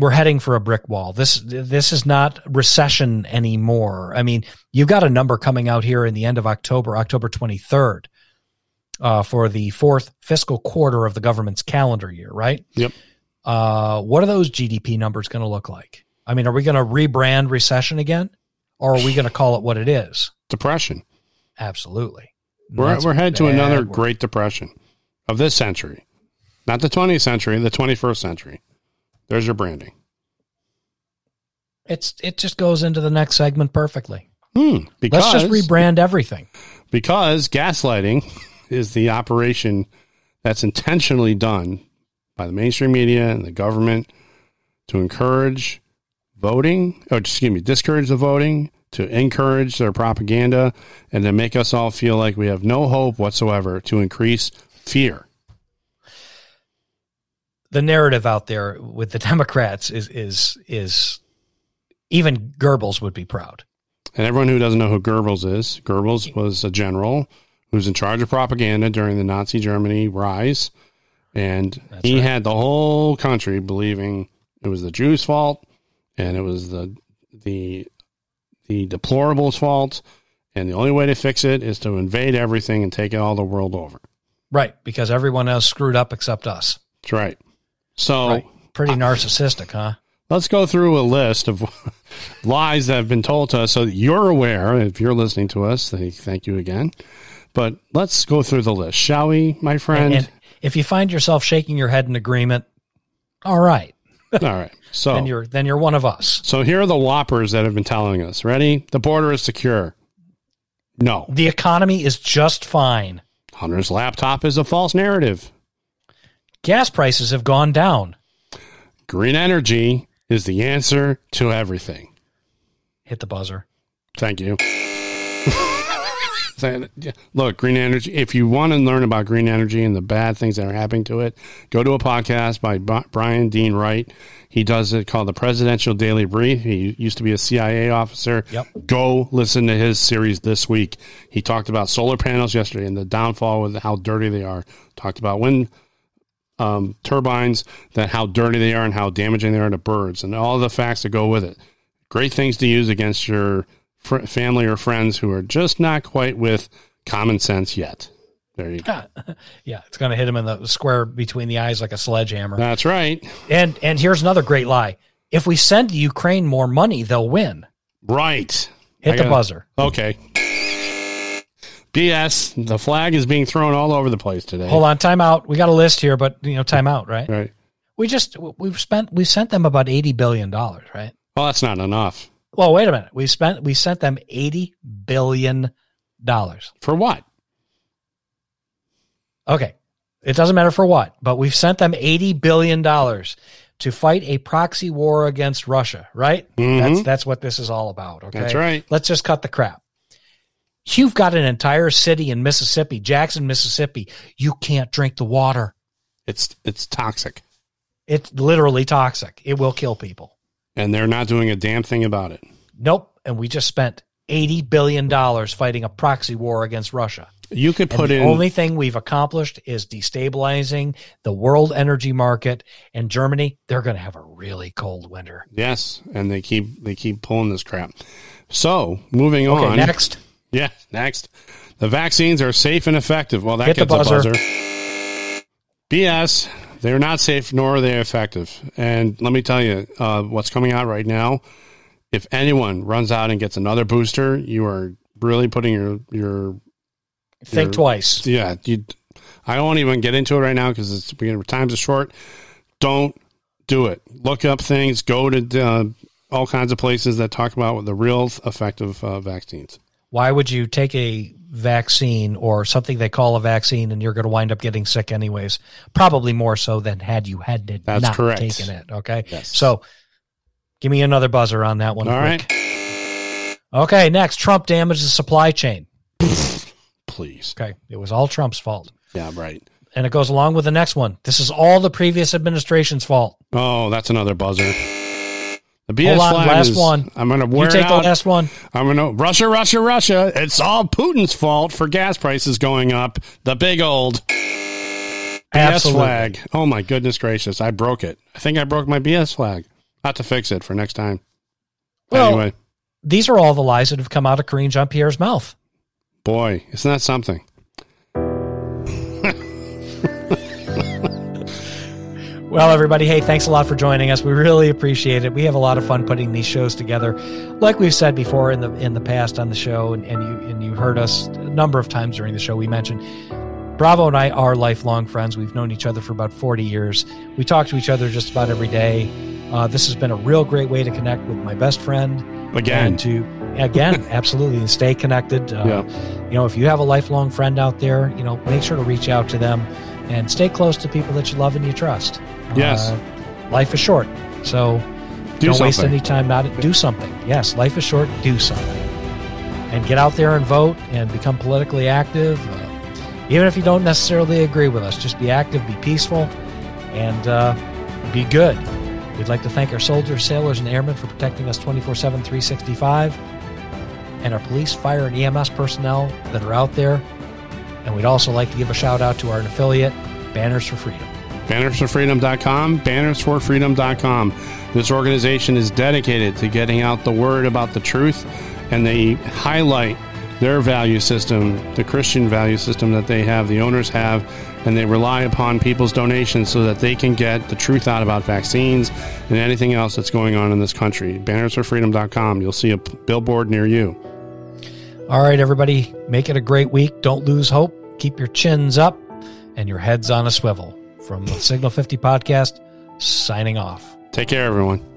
We're heading for a brick wall. This, this is not recession anymore. I mean, you've got a number coming out here in the end of October, October 23rd, uh, for the fourth fiscal quarter of the government's calendar year, right? Yep. Uh, what are those GDP numbers going to look like? I mean, are we going to rebrand recession again or are we going to call it what it is? Depression. Absolutely. We're, we're headed to another word. Great Depression of this century. Not the 20th century, the 21st century. There's your branding. It's it just goes into the next segment perfectly. Hmm. Because, Let's just rebrand everything. because gaslighting is the operation that's intentionally done by the mainstream media and the government to encourage voting, or excuse me, discourage the voting, to encourage their propaganda, and to make us all feel like we have no hope whatsoever to increase fear. The narrative out there with the Democrats is is is even Goebbels would be proud. And everyone who doesn't know who Goebbels is, Goebbels was a general who was in charge of propaganda during the Nazi Germany rise. And That's he right. had the whole country believing it was the Jews' fault and it was the the the deplorable's fault. And the only way to fix it is to invade everything and take all the world over. Right, because everyone else screwed up except us. That's right. So Right. Pretty narcissistic, huh? let's go through a list of lies that have been told to us so that you're aware. If you're listening to us, thank thank you again. But let's go through the list, shall we, my friend? And, and if you find yourself shaking your head in agreement, all right, All right. So then you're then you're one of us. So here are the whoppers that have been telling us. Ready? The border is secure. No. The economy is just fine. Hunter's laptop is a false narrative. Gas prices have gone down. Green energy is the answer to everything. Hit the buzzer. Thank you. Look, green energy. If you want to learn about green energy and the bad things that are happening to it, go to a podcast by Bryan Dean Wright. He does it called the Presidential Daily Brief. He used to be a CIA officer. Yep. Go listen to his series this week. He talked about solar panels yesterday and the downfall with how dirty they are. Talked about wind um, turbines, that how dirty they are and how damaging they are to birds, and all the facts that go with it. Great things to use against your fr- family or friends who are just not quite with common sense yet. There you go. yeah, it's going to hit him in the square between the eyes like a sledgehammer. That's right. And and here's another great lie. If we send Ukraine more money, they'll win. Right. Hit I the gotta- buzzer. Okay. BS. The flag is being thrown all over the place today. Hold on, time out. We got a list here, but you know, time out, right? Right. We just we've spent we sent them about eighty billion dollars, right? Well, that's not enough. Well, wait a minute. We spent we sent them eighty billion dollars. For what? Okay. It doesn't matter for what, but we've sent them eighty billion dollars to fight a proxy war against Russia, right? Mhm. That's that's what this is all about. Okay. That's right. Let's just cut the crap. You've got an entire city in Mississippi, Jackson, Mississippi. You can't drink the water. It's it's toxic, It's literally toxic. It will kill people. and they're not doing a damn thing about it. Nope. And we just spent $80 billion fighting a proxy war against Russia. You could put the in only thing we've accomplished is destabilizing the world energy market. And Germany, they're going to have a really cold winter. yes, and they keep they keep pulling this crap. So moving Okay, on. next. Yeah, next. The vaccines are safe and effective. Well, that Hit the gets a buzzer. buzzer. BS. They're not safe nor are they effective. And let me tell you, uh, what's coming out right now. If anyone runs out and gets another booster, you are really putting your your Think You're- twice. yeah. You, I won't even get into it right now because it's because times are short. Don't do it. Look up things. Go to uh, all kinds of places that talk about the real effective uh, vaccines. Why would you take a vaccine or something they call a vaccine and you're going to wind up getting sick anyways? Probably more so than had you had to That's not correct. taken it. Okay. Yes. So give me another buzzer on that one. All quick. right. Okay. Next, Trump damaged the supply chain. Please. Okay. It was all Trump's fault. Yeah. Right. And it goes along with the next one. This is all the previous administration's fault. Oh, that's another buzzer. The BS Hold on, flag last is- one. I'm gonna wear you take it the out. last one. I'm gonna Russia, Russia, Russia. It's all Putin's fault for gas prices going up. The big old BS Absolutely. flag. Oh my goodness gracious! I broke it. I think I broke my BS flag. Not to fix it for next time. Well- anyway, These are all the lies that have come out of Karine Jean Pierre's mouth. boy, isn't that something? Well, everybody, hey, thanks a lot for joining us. We really appreciate it. We have a lot of fun putting these shows together. Like we've said before in the in the past on the show, and, and you and you heard us a number of times during the show. We mentioned Bravo and I are lifelong friends. We've known each other for about forty years. We talk to each other just about every day. Uh, this has been a real great way to connect with my best friend Again, and to again absolutely and stay connected. Uh, Yeah. You know, if you have a lifelong friend out there, you know, make sure to reach out to them and stay close to people that you love and you trust. Yes. Uh, life is short, so do not waste any time. Not do something. Yes, life is short. Do something, and get out there and vote and become politically active. Uh, even if you don't necessarily agree with us, just be active, be peaceful, and uh, be good. We'd like to thank our soldiers, sailors, and airmen for protecting us 24 7, 365, and our police, fire, and EMS personnel that are out there And we'd also like to give a shout out to our affiliate, Banners for Freedom. Bannersforfreedom.com, bannersforfreedom.com. This organization is dedicated to getting out the word about the truth, and they highlight their value system, the Christian value system that they have, the owners have, and they rely upon people's donations so that they can get the truth out about vaccines and anything else that's going on in this country. Bannersforfreedom.com. You'll see a billboard near you. All right, everybody, make it a great week. Don't lose hope. Keep your chins up and your heads on a swivel. From the Signal 50 podcast, signing off. Take care, everyone.